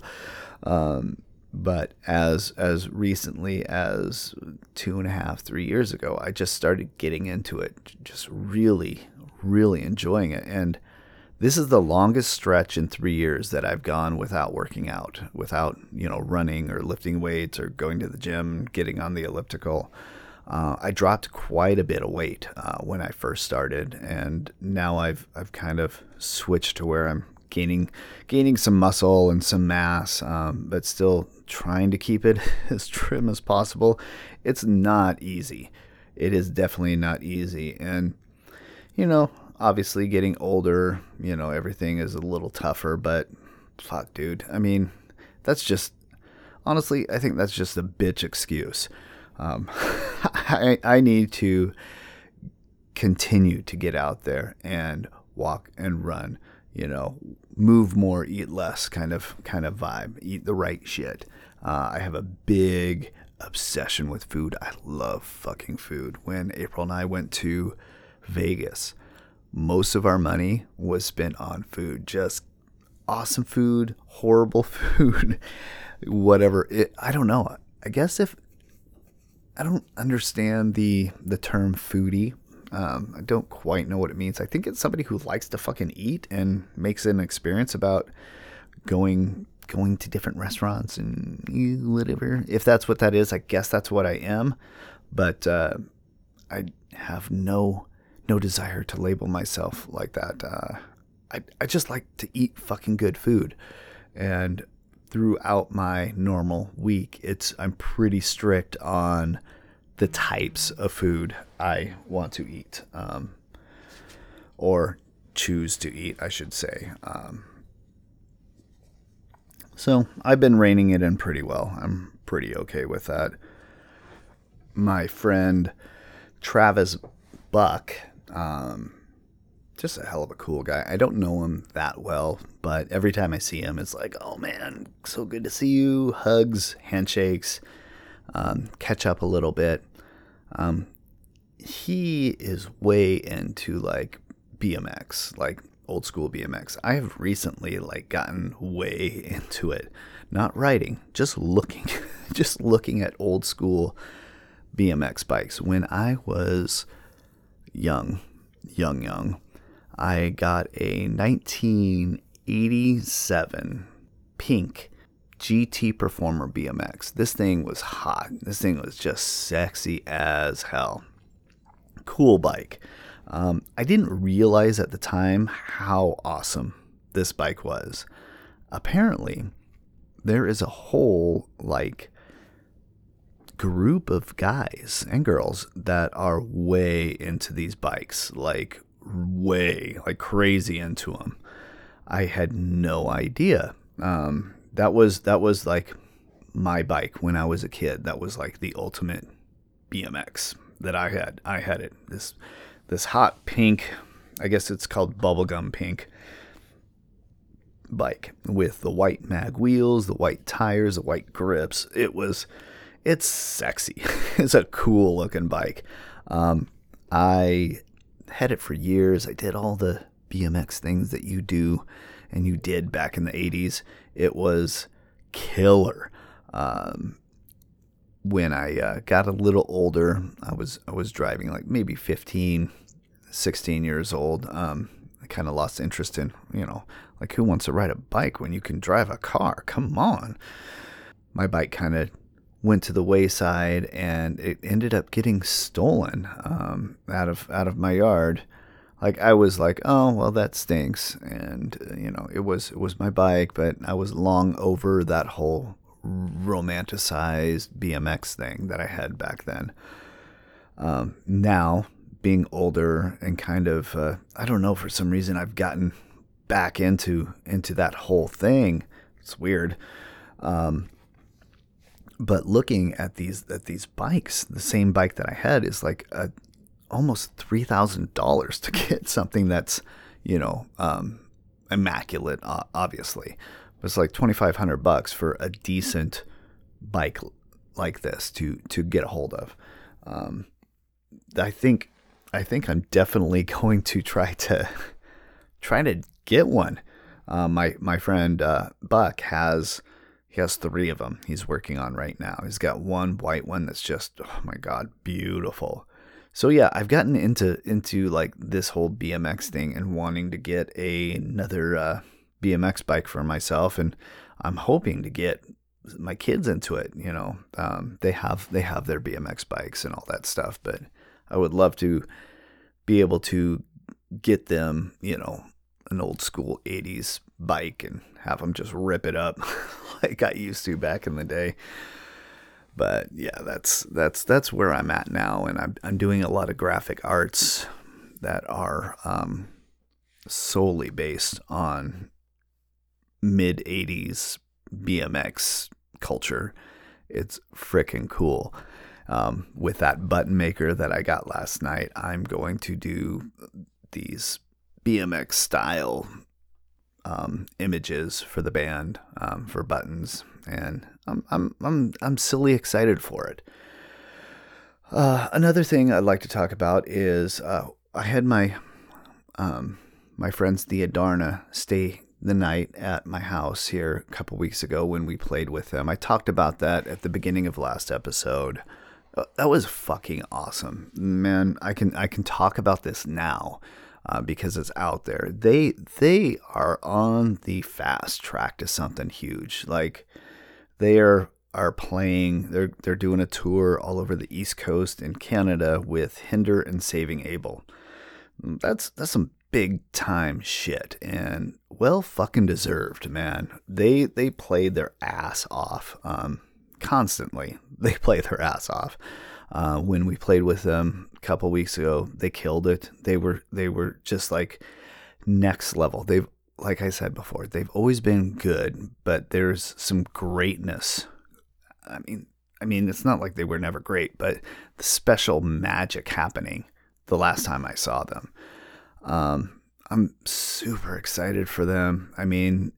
Um, but as as recently as two and a half, three years ago, I just started getting into it, just really, really enjoying it. And this is the longest stretch in three years that I've gone without working out, without you know running or lifting weights or going to the gym, getting on the elliptical. Uh, I dropped quite a bit of weight uh, when I first started, and now I've I've kind of switched to where I'm gaining gaining some muscle and some mass, um, but still trying to keep it [laughs] as trim as possible. It's not easy. It is definitely not easy, and you know, obviously getting older, you know, everything is a little tougher. But fuck, dude. I mean, that's just honestly, I think that's just a bitch excuse. Um, [laughs] I, I need to continue to get out there and walk and run you know move more eat less kind of kind of vibe eat the right shit uh, i have a big obsession with food. I love fucking food. When april and i went to vegas most of our money was spent on food. Just awesome food horrible [laughs] food whatever. It, i don't know. I guess if I don't understand the the term foodie. Um, I don't quite know what it means. I think it's somebody who likes to fucking eat and makes an experience about going going to different restaurants and whatever. If that's what that is, I guess that's what I am. But uh, I have no no desire to label myself like that. Uh, I I just like to eat fucking good food, and throughout my normal week, it's I'm pretty strict on the types of food I want to eat, um, or choose to eat, I should say. Um, so I've been reining it in pretty well. I'm pretty okay with that. My friend Travis Buck, um, just a hell of a cool guy. I don't know him that well, but every time I see him, it's like, oh man, so good to see you. Hugs, handshakes, um, catch up a little bit. Um, he is way into like BMX, like old school BMX. I have recently like gotten way [laughs] into it. Not riding, just looking, [laughs] just looking at old school BMX bikes. When I was young, young, young, I got a 1987 pink GT Performer BMX. This thing was hot. This thing was just sexy as hell. Cool bike. Um, I didn't realize at the time how awesome this bike was. Apparently, there is a whole like group of guys and girls that are way into these bikes. Like way like crazy into them. I had no idea. Um, that was that was like my bike when I was a kid. That was like the ultimate BMX that I had. I had it this this hot pink, I guess it's called bubblegum pink bike with the white mag wheels, the white tires, the white grips. It was it's sexy. [laughs] it's a cool looking bike. Um, I had it for years. I did all the BMX things that you do and you did back in the 80s. It was killer. Um, when I uh, got a little older, I was I was driving like maybe 15, 16 years old. Um, I kind of lost interest in, you know, like who wants to ride a bike when you can drive a car? Come on. My bike kind of went to the wayside and it ended up getting stolen um, out of out of my yard. Like I was like, oh well, that stinks, and uh, you know it was it was my bike, but I was long over that whole romanticized BMX thing that I had back then. Um, now being older and kind of uh, I don't know for some reason I've gotten back into into that whole thing. It's weird. Um, but looking at these at these bikes, the same bike that I had is like a, almost three thousand dollars to [laughs] get something that's you know um, immaculate, uh, obviously. But it's like twenty five hundred bucks for a decent bike like this to to get a hold of. Um, I think I think I'm definitely [laughs] going to try to try to get one. Uh, my my friend uh, Buck has he has three of them he's working on right now. He's got one white one that's just, oh my God, beautiful. so yeah, I've gotten into into like this whole BMX thing and wanting to get a, another uh, BMX bike for myself, and I'm hoping to get my kids into it. You know, um, they have they have their BMX bikes and all that stuff, but I would love to be able to get them, you know, an old school '80s bike and have them just rip it up [laughs] like I used to back in the day but yeah, that's that's that's where I'm at now, and I'm I'm doing a lot of graphic arts that are um, solely based on mid '80s BMX culture. It's freaking cool. Um, with that button maker that I got last night, I'm going to do these BMX style um, images for the band um, for buttons, and I'm I'm I'm I'm silly excited for it. Uh, another thing I'd like to talk about is uh, I had my um, my friends the Adarna stay the night at my house here a couple weeks ago when we played with them. I talked about that at the beginning of last episode. Uh, that was fucking awesome, man. I can I can talk about this now uh, because it's out there. They they are on the fast track to something huge. Like they are are playing. They're they're doing a tour all over the East Coast in Canada with Hinder and Saving Abel. That's that's some big time shit and well fucking deserved, man. They they played their ass off um, constantly. [laughs] They play their ass off. Uh, when we played with them a couple weeks ago, they killed it. They were they were just like next level. They've like I said before, they've always been good, but there's some greatness. I mean, I mean, it's not like they were never great, but the special magic happening the last time I saw them. Um, I'm super excited for them. I mean,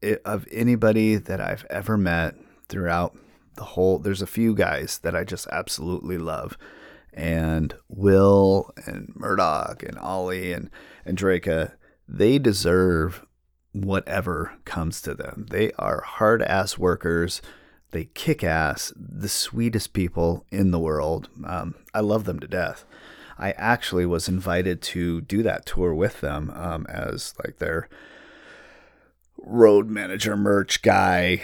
it, of anybody that I've ever met throughout the whole there's a few guys that I just absolutely love. And Will and Murdoch and Ollie and, and Draka, they deserve whatever comes to them. They are hard ass workers. They kick ass, the sweetest people in the world. Um, I love them to death. I actually was invited to do that tour with them um, as like their road manager merch guy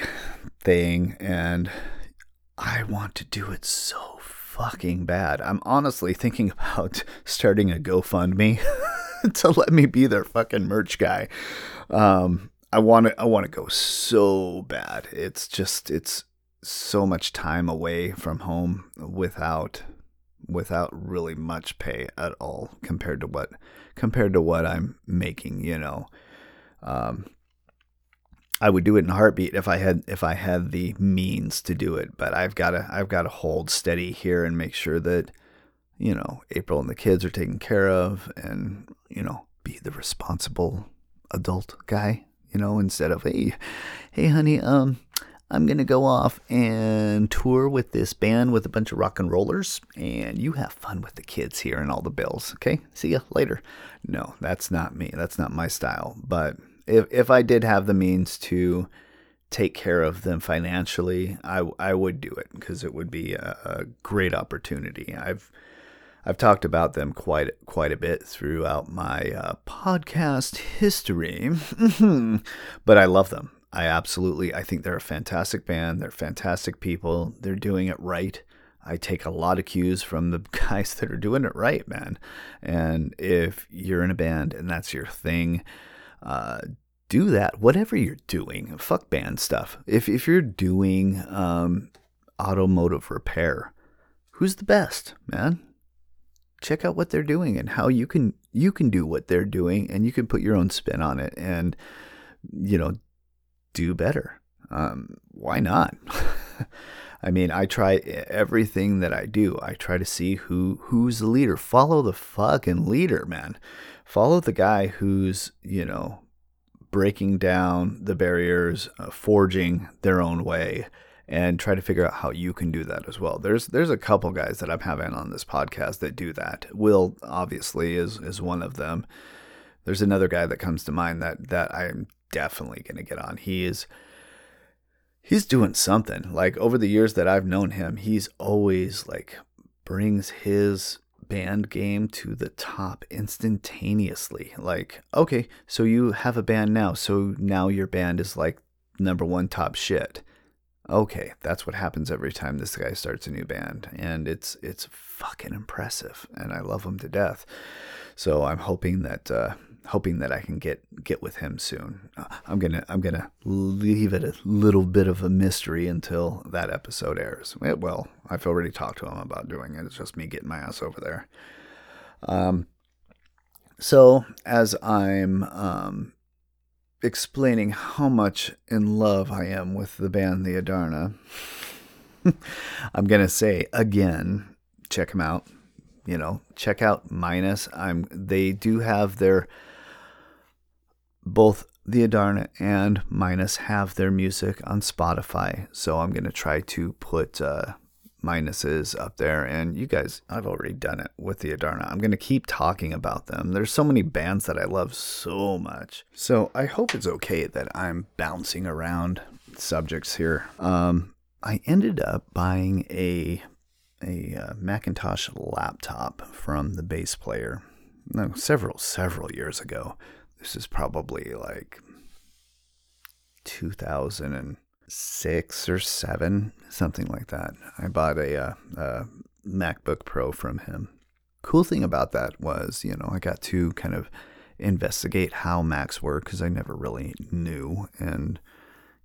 thing. And I want to do it so fucking bad. I'm honestly thinking about [laughs] starting a GoFundMe [laughs] to let me be their fucking merch guy. Um, I want to I want to go so bad. It's just it's so much time away from home without without really much pay at all compared to what compared to what I'm making, you know. Um, I would do it in a heartbeat if I had if I had the means to do it. But I've got to I've got to hold steady here and make sure that you know April and the kids are taken care of, and you know be the responsible adult guy. You know instead of hey hey honey um I'm gonna go off and tour with this band with a bunch of rock and rollers, and you have fun with the kids here and all the bills. Okay, see ya later. No, that's not me. That's not my style. But if if I did have the means to take care of them financially, I I would do it because it would be a, a, great opportunity. I've I've talked about them quite quite a bit throughout my uh, podcast history, [laughs] but I love them. I absolutely I think they're a fantastic band. They're fantastic people. They're doing it right. I take a lot of cues from the [laughs] guys that are doing it right, man. And if you're in a band and that's your thing, uh, do that. Whatever you're doing, fuck band stuff. If if you're doing um, automotive repair, who's the best, man? Check out what they're doing and how you can you can do what they're doing, and you can put your own spin on it, and you know, do better. Um, why not? [laughs] I mean, I try everything that I do. I try to see who who's the leader. Follow the fucking leader, man follow the guy who's, you know, breaking down the barriers, uh, forging their own way and try to figure out how you can do that as well. There's there's a couple guys that I'm having on this podcast that do that. Will obviously is is one of them. There's another guy that comes to mind that that I'm definitely to get on. He is he's doing something. Like over the years that I've known him, he's always like brings his band game to the top instantaneously. Like, okay, so you have a band now, so now your band is like number one top shit. Okay, that's what happens every time this guy starts a new band, and it's it's fucking impressive, and I love him to death. So I'm hoping that uh, hoping that I can get get with him soon. Uh, I'm gonna I'm gonna leave it a little bit of a mystery until that episode airs. Well, I've already talked to him about doing it. It's just me getting my ass over there. Um. So as I'm um, explaining how much in love I am with the band The Adarna, [laughs] I'm gonna say again, check them out. You know, check out Mynis. I'm. They do have their both the Adarna and Mynis have their music on Spotify, so I'm gonna try to put uh, Mynis's up there. And you guys, I've already done it with the Adarna. I'm gonna keep talking about them. There's so many bands that I love so much. So I hope it's okay that I'm bouncing around subjects here. Um, I ended up buying a a uh, Macintosh laptop from the bass player. No, several several years ago this is probably like 2006 or 7 something like that. I bought a, uh, a macbook pro from him. Cool thing about that was you know i got to kind of investigate how macs work because i never really knew. And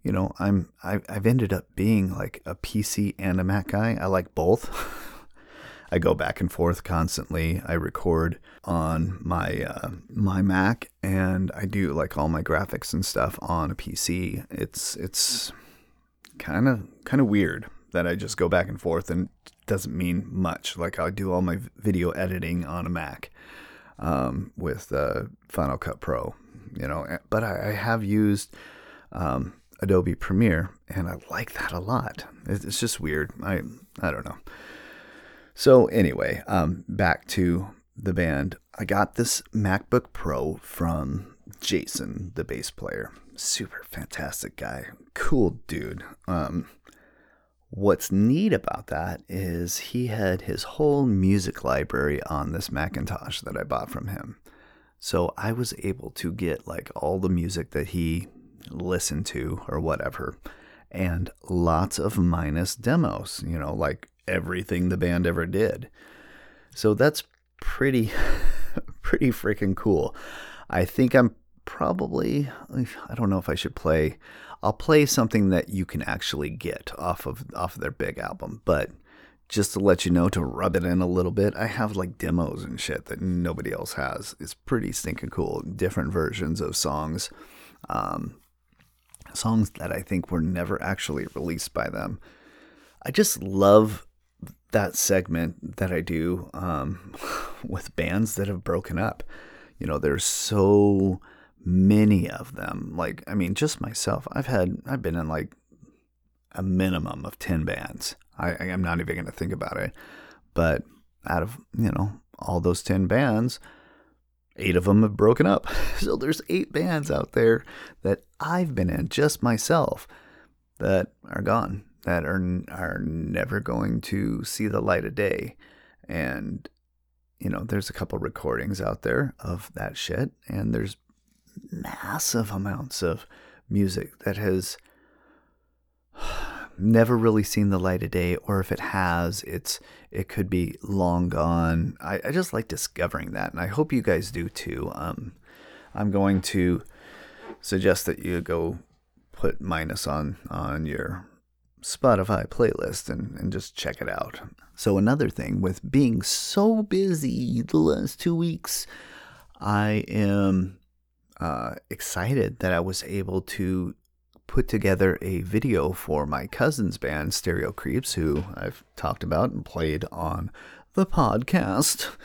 you know i'm I've, I've ended up being like a pc and a mac guy. I like both [laughs] I go back and forth constantly. I record on my uh, my Mac, and I do like all my graphics and stuff on a PC. It's it's kind of kind of weird that I just go back and forth and doesn't mean much. Like I do all my video editing on a Mac um, with uh, Final Cut Pro, you know. Eh, but I, I have used um, Adobe Premiere, and I like that a lot. It's just weird. I I don't know. So anyway, um, back to the band. I got this MacBook Pro from Jason, the bass player. Super fantastic guy, cool dude. Um, what's neat about that is he had his whole music library on this Macintosh that I bought from him. So I was able to get like all the music that he listened to or whatever, and lots of Mynis demos, you know, like everything the band ever did. So that's pretty [laughs] pretty freaking cool. I think I'm probably I don't know if I should play I'll play something that you can actually get off of off of their big album, but just to let you know to rub it in a little bit, I have like demos and shit that nobody else has. It's pretty stinking cool. Different versions of songs. Um, songs that I think were never actually released by them. I just love that segment that I do um, [laughs] with bands that have broken up. You know, there's so many of them. Like, I mean, just myself, I've had, I've been in like a minimum of 10 bands. I, I'm not even going to think about it. But out of, you know, all those 10 bands, eight of them have broken up. [laughs] So there's eight bands out there that I've been in just myself that are gone that are are never going to see the light of day. And you know, there's a couple recordings out there of that shit, and there's massive amounts of music that has [sighs] never really seen the light of day, or if it has, it's it could be long gone. I, I just like discovering that, and I hope you guys do too. Um, I'm going to suggest that you go put Mynis on on your Spotify playlist and, and just check it out. So, another thing with being so busy the last two weeks, I am uh, excited that I was able to put together a video for my cousin's band, Stereo Creeps, who I've talked about and played on the podcast.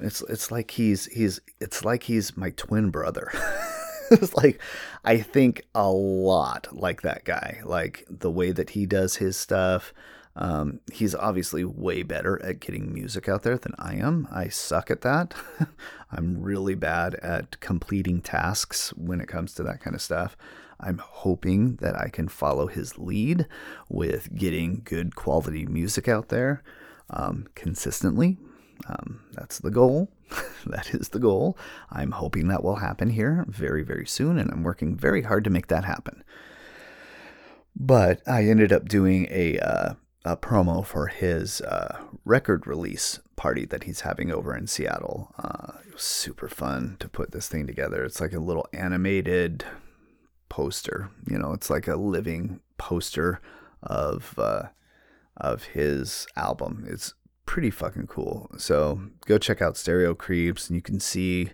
It's it's like he's he's it's like he's my twin brother. [laughs] [laughs] it's like I think a lot like that guy. Like the way that he does his stuff. Um, he's obviously way better at getting music out there than I am. I suck at that. [laughs] I'm really bad at completing tasks when it comes to that kind of stuff. I'm hoping that I can follow his lead with getting good quality music out there um, consistently. Um, that's the goal. [laughs] that is the goal. I'm hoping that will happen here very, very soon, and I'm working very hard to make that happen. But I ended up doing a, uh, a promo for his uh, record release party that he's having over in Seattle. Uh, it was super fun to put this thing together. It's like a little animated poster. You know, it's like a living poster of uh, of his album. It's pretty fucking cool. So go check out Stereo Creeps, and you can see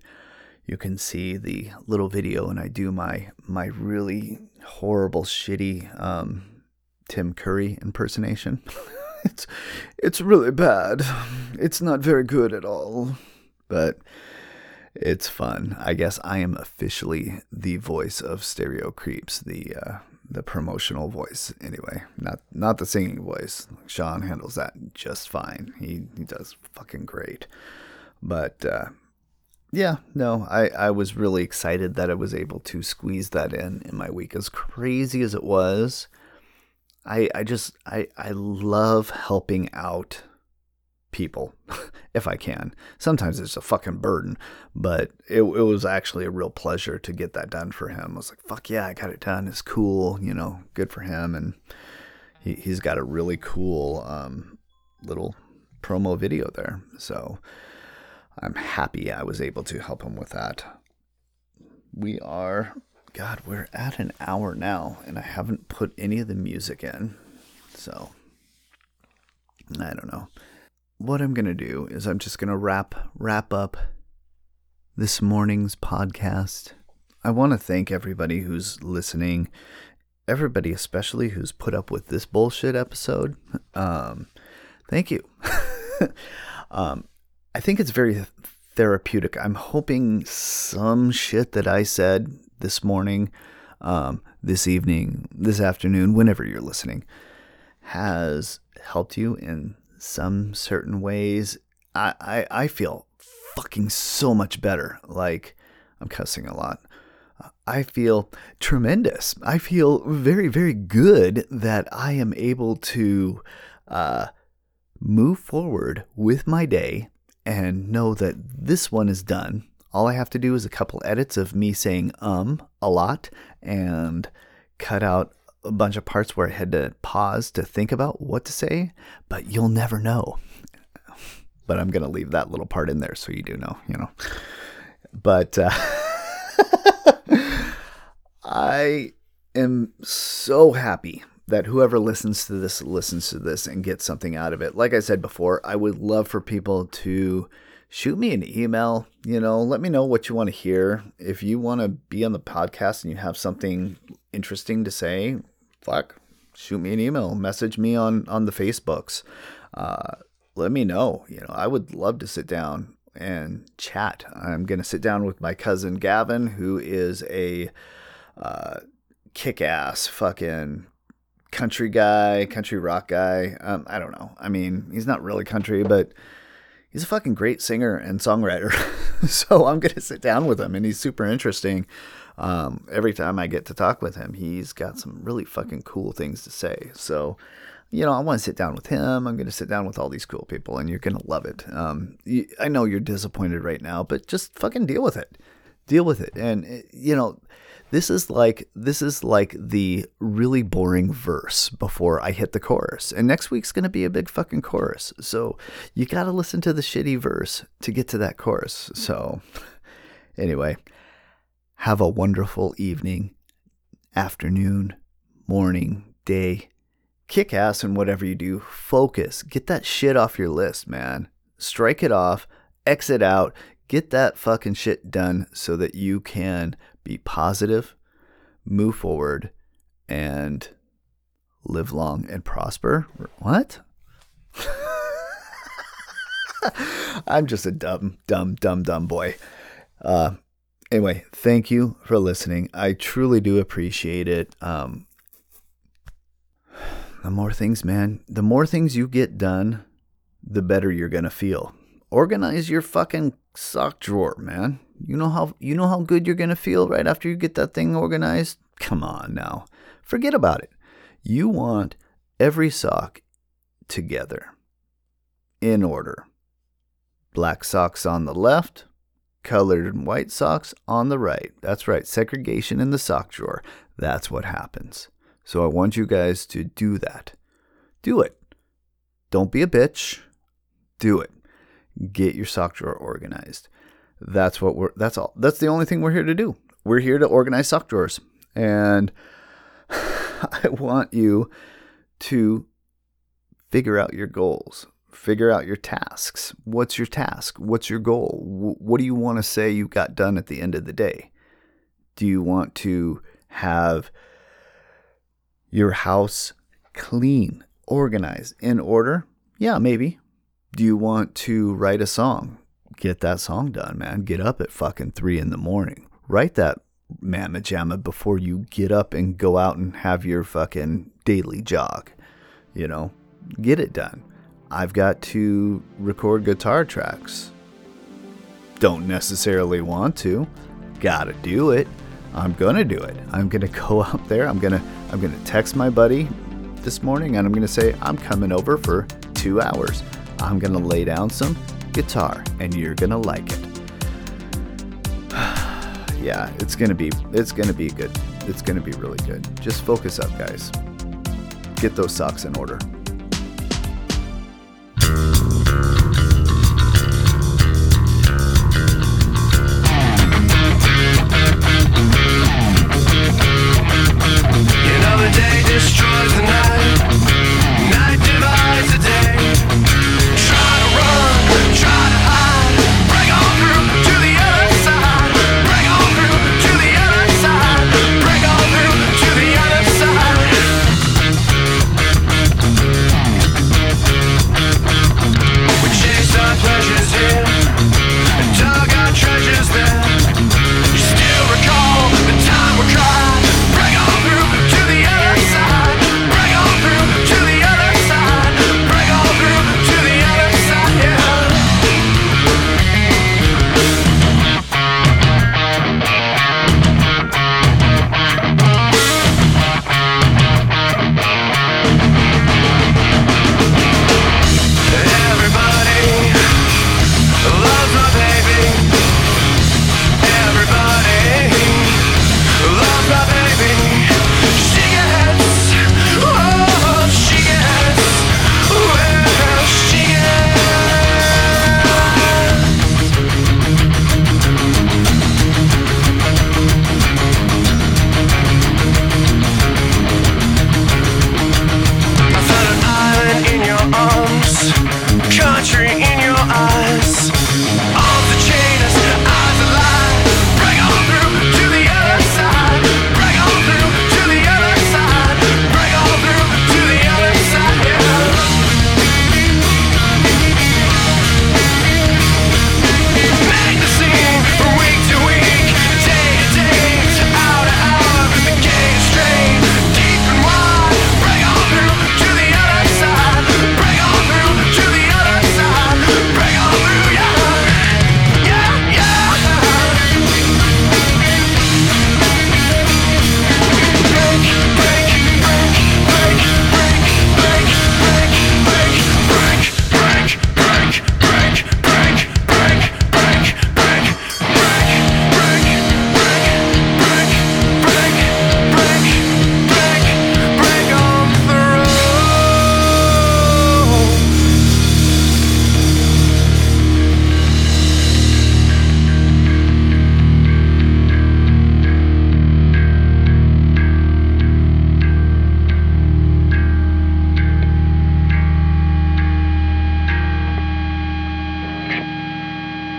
you can see the little video, and I do my my really horrible, shitty um, Tim Curry impersonation. [laughs] it's it's really bad. It's not very good at all, but it's fun. I guess I am officially the voice of Stereo Creeps, the uh, the promotional voice. Anyway, not not the singing voice. Sean handles that just fine. He he does fucking great. But uh, yeah, no, I I was really excited that I was able to squeeze that in in my week. As crazy as it was, I I just I I love helping out people [laughs] if I can. Sometimes it's a fucking burden, but it, it was actually a real pleasure to get that done for him. I was like, fuck yeah, I got it done. It's cool, you know, good for him. And he, he's got a really cool um, little promo video there. So I'm happy I was able to help him with that. We are, God, we're at an hour now, and I haven't put any of the music in. So I don't know what I'm going to do is I'm just going to wrap wrap up this morning's podcast. I want to thank everybody who's listening, everybody especially who's put up with this bullshit episode. Um, thank you. [laughs] um, I think it's very therapeutic. I'm hoping some shit that I said this morning, um, this evening, this afternoon, whenever you're listening, has helped you in some certain ways, I, I, I feel fucking so much better. Like, I'm cussing a lot. I feel tremendous. I feel very, very good that I am able to uh, move forward with my day and know that this one is done. All I have to do is a couple edits of me saying um a lot and cut out a bunch of parts where I had to pause to think about what to say, but you'll never know. [laughs] But I'm going to leave that little part in there so you do know, you know. But uh, [laughs] I am so happy that whoever listens to this listens to this and gets something out of it. Like I said before, I would love for people to shoot me an email. You know, let me know what you want to hear. If you want to be on the podcast and you have something interesting to say, fuck, shoot me an email, message me on on the Facebooks. Uh, let me know. You know, I would love to sit down and chat. I'm gonna sit down with my cousin Gavin, who is a uh, kick-ass fucking country guy, country rock guy. Um, I don't know. I mean, he's not really country, but he's a fucking great singer and songwriter. [laughs] so I'm gonna sit down with him, and he's super interesting um, every time I get to talk with him, he's got some really fucking cool things to say. So, you know, I want to sit down with him. I'm going to sit down with all these cool people, and you're going to love it. Um, you, I know you're disappointed right now, but just fucking deal with it. Deal with it. And, eh, you know, this is like this is like the really boring verse before I hit the chorus. And next week's going to be a big fucking chorus. So you got to listen to the shitty verse to get to that chorus. So [laughs] anyway, have a wonderful evening, afternoon, morning, day. Kick ass in whatever you do. Focus. Get that shit off your list, man. Strike it off, exit out, get that fucking shit done so that you can be positive, move forward, and live long and prosper. What? [laughs] I'm just a dumb, dumb, dumb, dumb boy. Uh, anyway, thank you for listening. I truly do appreciate it. Um, the more things, man, the more things you get done, the better you're gonna feel. Organize your fucking sock drawer, man. You know how you know how good you're gonna feel right after you get that thing organized. Come on now, forget about it. You want every sock together, in order, Black socks on the left, colored and white socks on the right. That's right, segregation in the sock drawer. That's what happens. So I want you guys to do that. Do it. Don't be a bitch. Do it. Get your sock drawer organized. That's what we're that's all. That's the only thing we're here to do. We're here to organize sock drawers. And [sighs] I want you to figure out your goals figure out your tasks. What's your task? What's your goal? What do you want to say you got done at the end of the day? Do you want to have your house clean, organized, in order? Yeah, maybe. Do you want to write a song? Get that song done, man. Get up at fucking three in the morning. Write that mamma jamma before you get up and go out and have your fucking daily jog. You know, get it done. I've got to record guitar tracks. Don't necessarily want to. Gotta do it. I'm gonna do it. I'm gonna [laughs] go out there. I'm gonna I'm gonna text my buddy this morning and I'm gonna say I'm coming over for two hours. I'm gonna lay down some guitar and you're gonna like it. [sighs] yeah, it's gonna be it's gonna be good. It's gonna be really good. Just focus up, guys. Get those socks in order you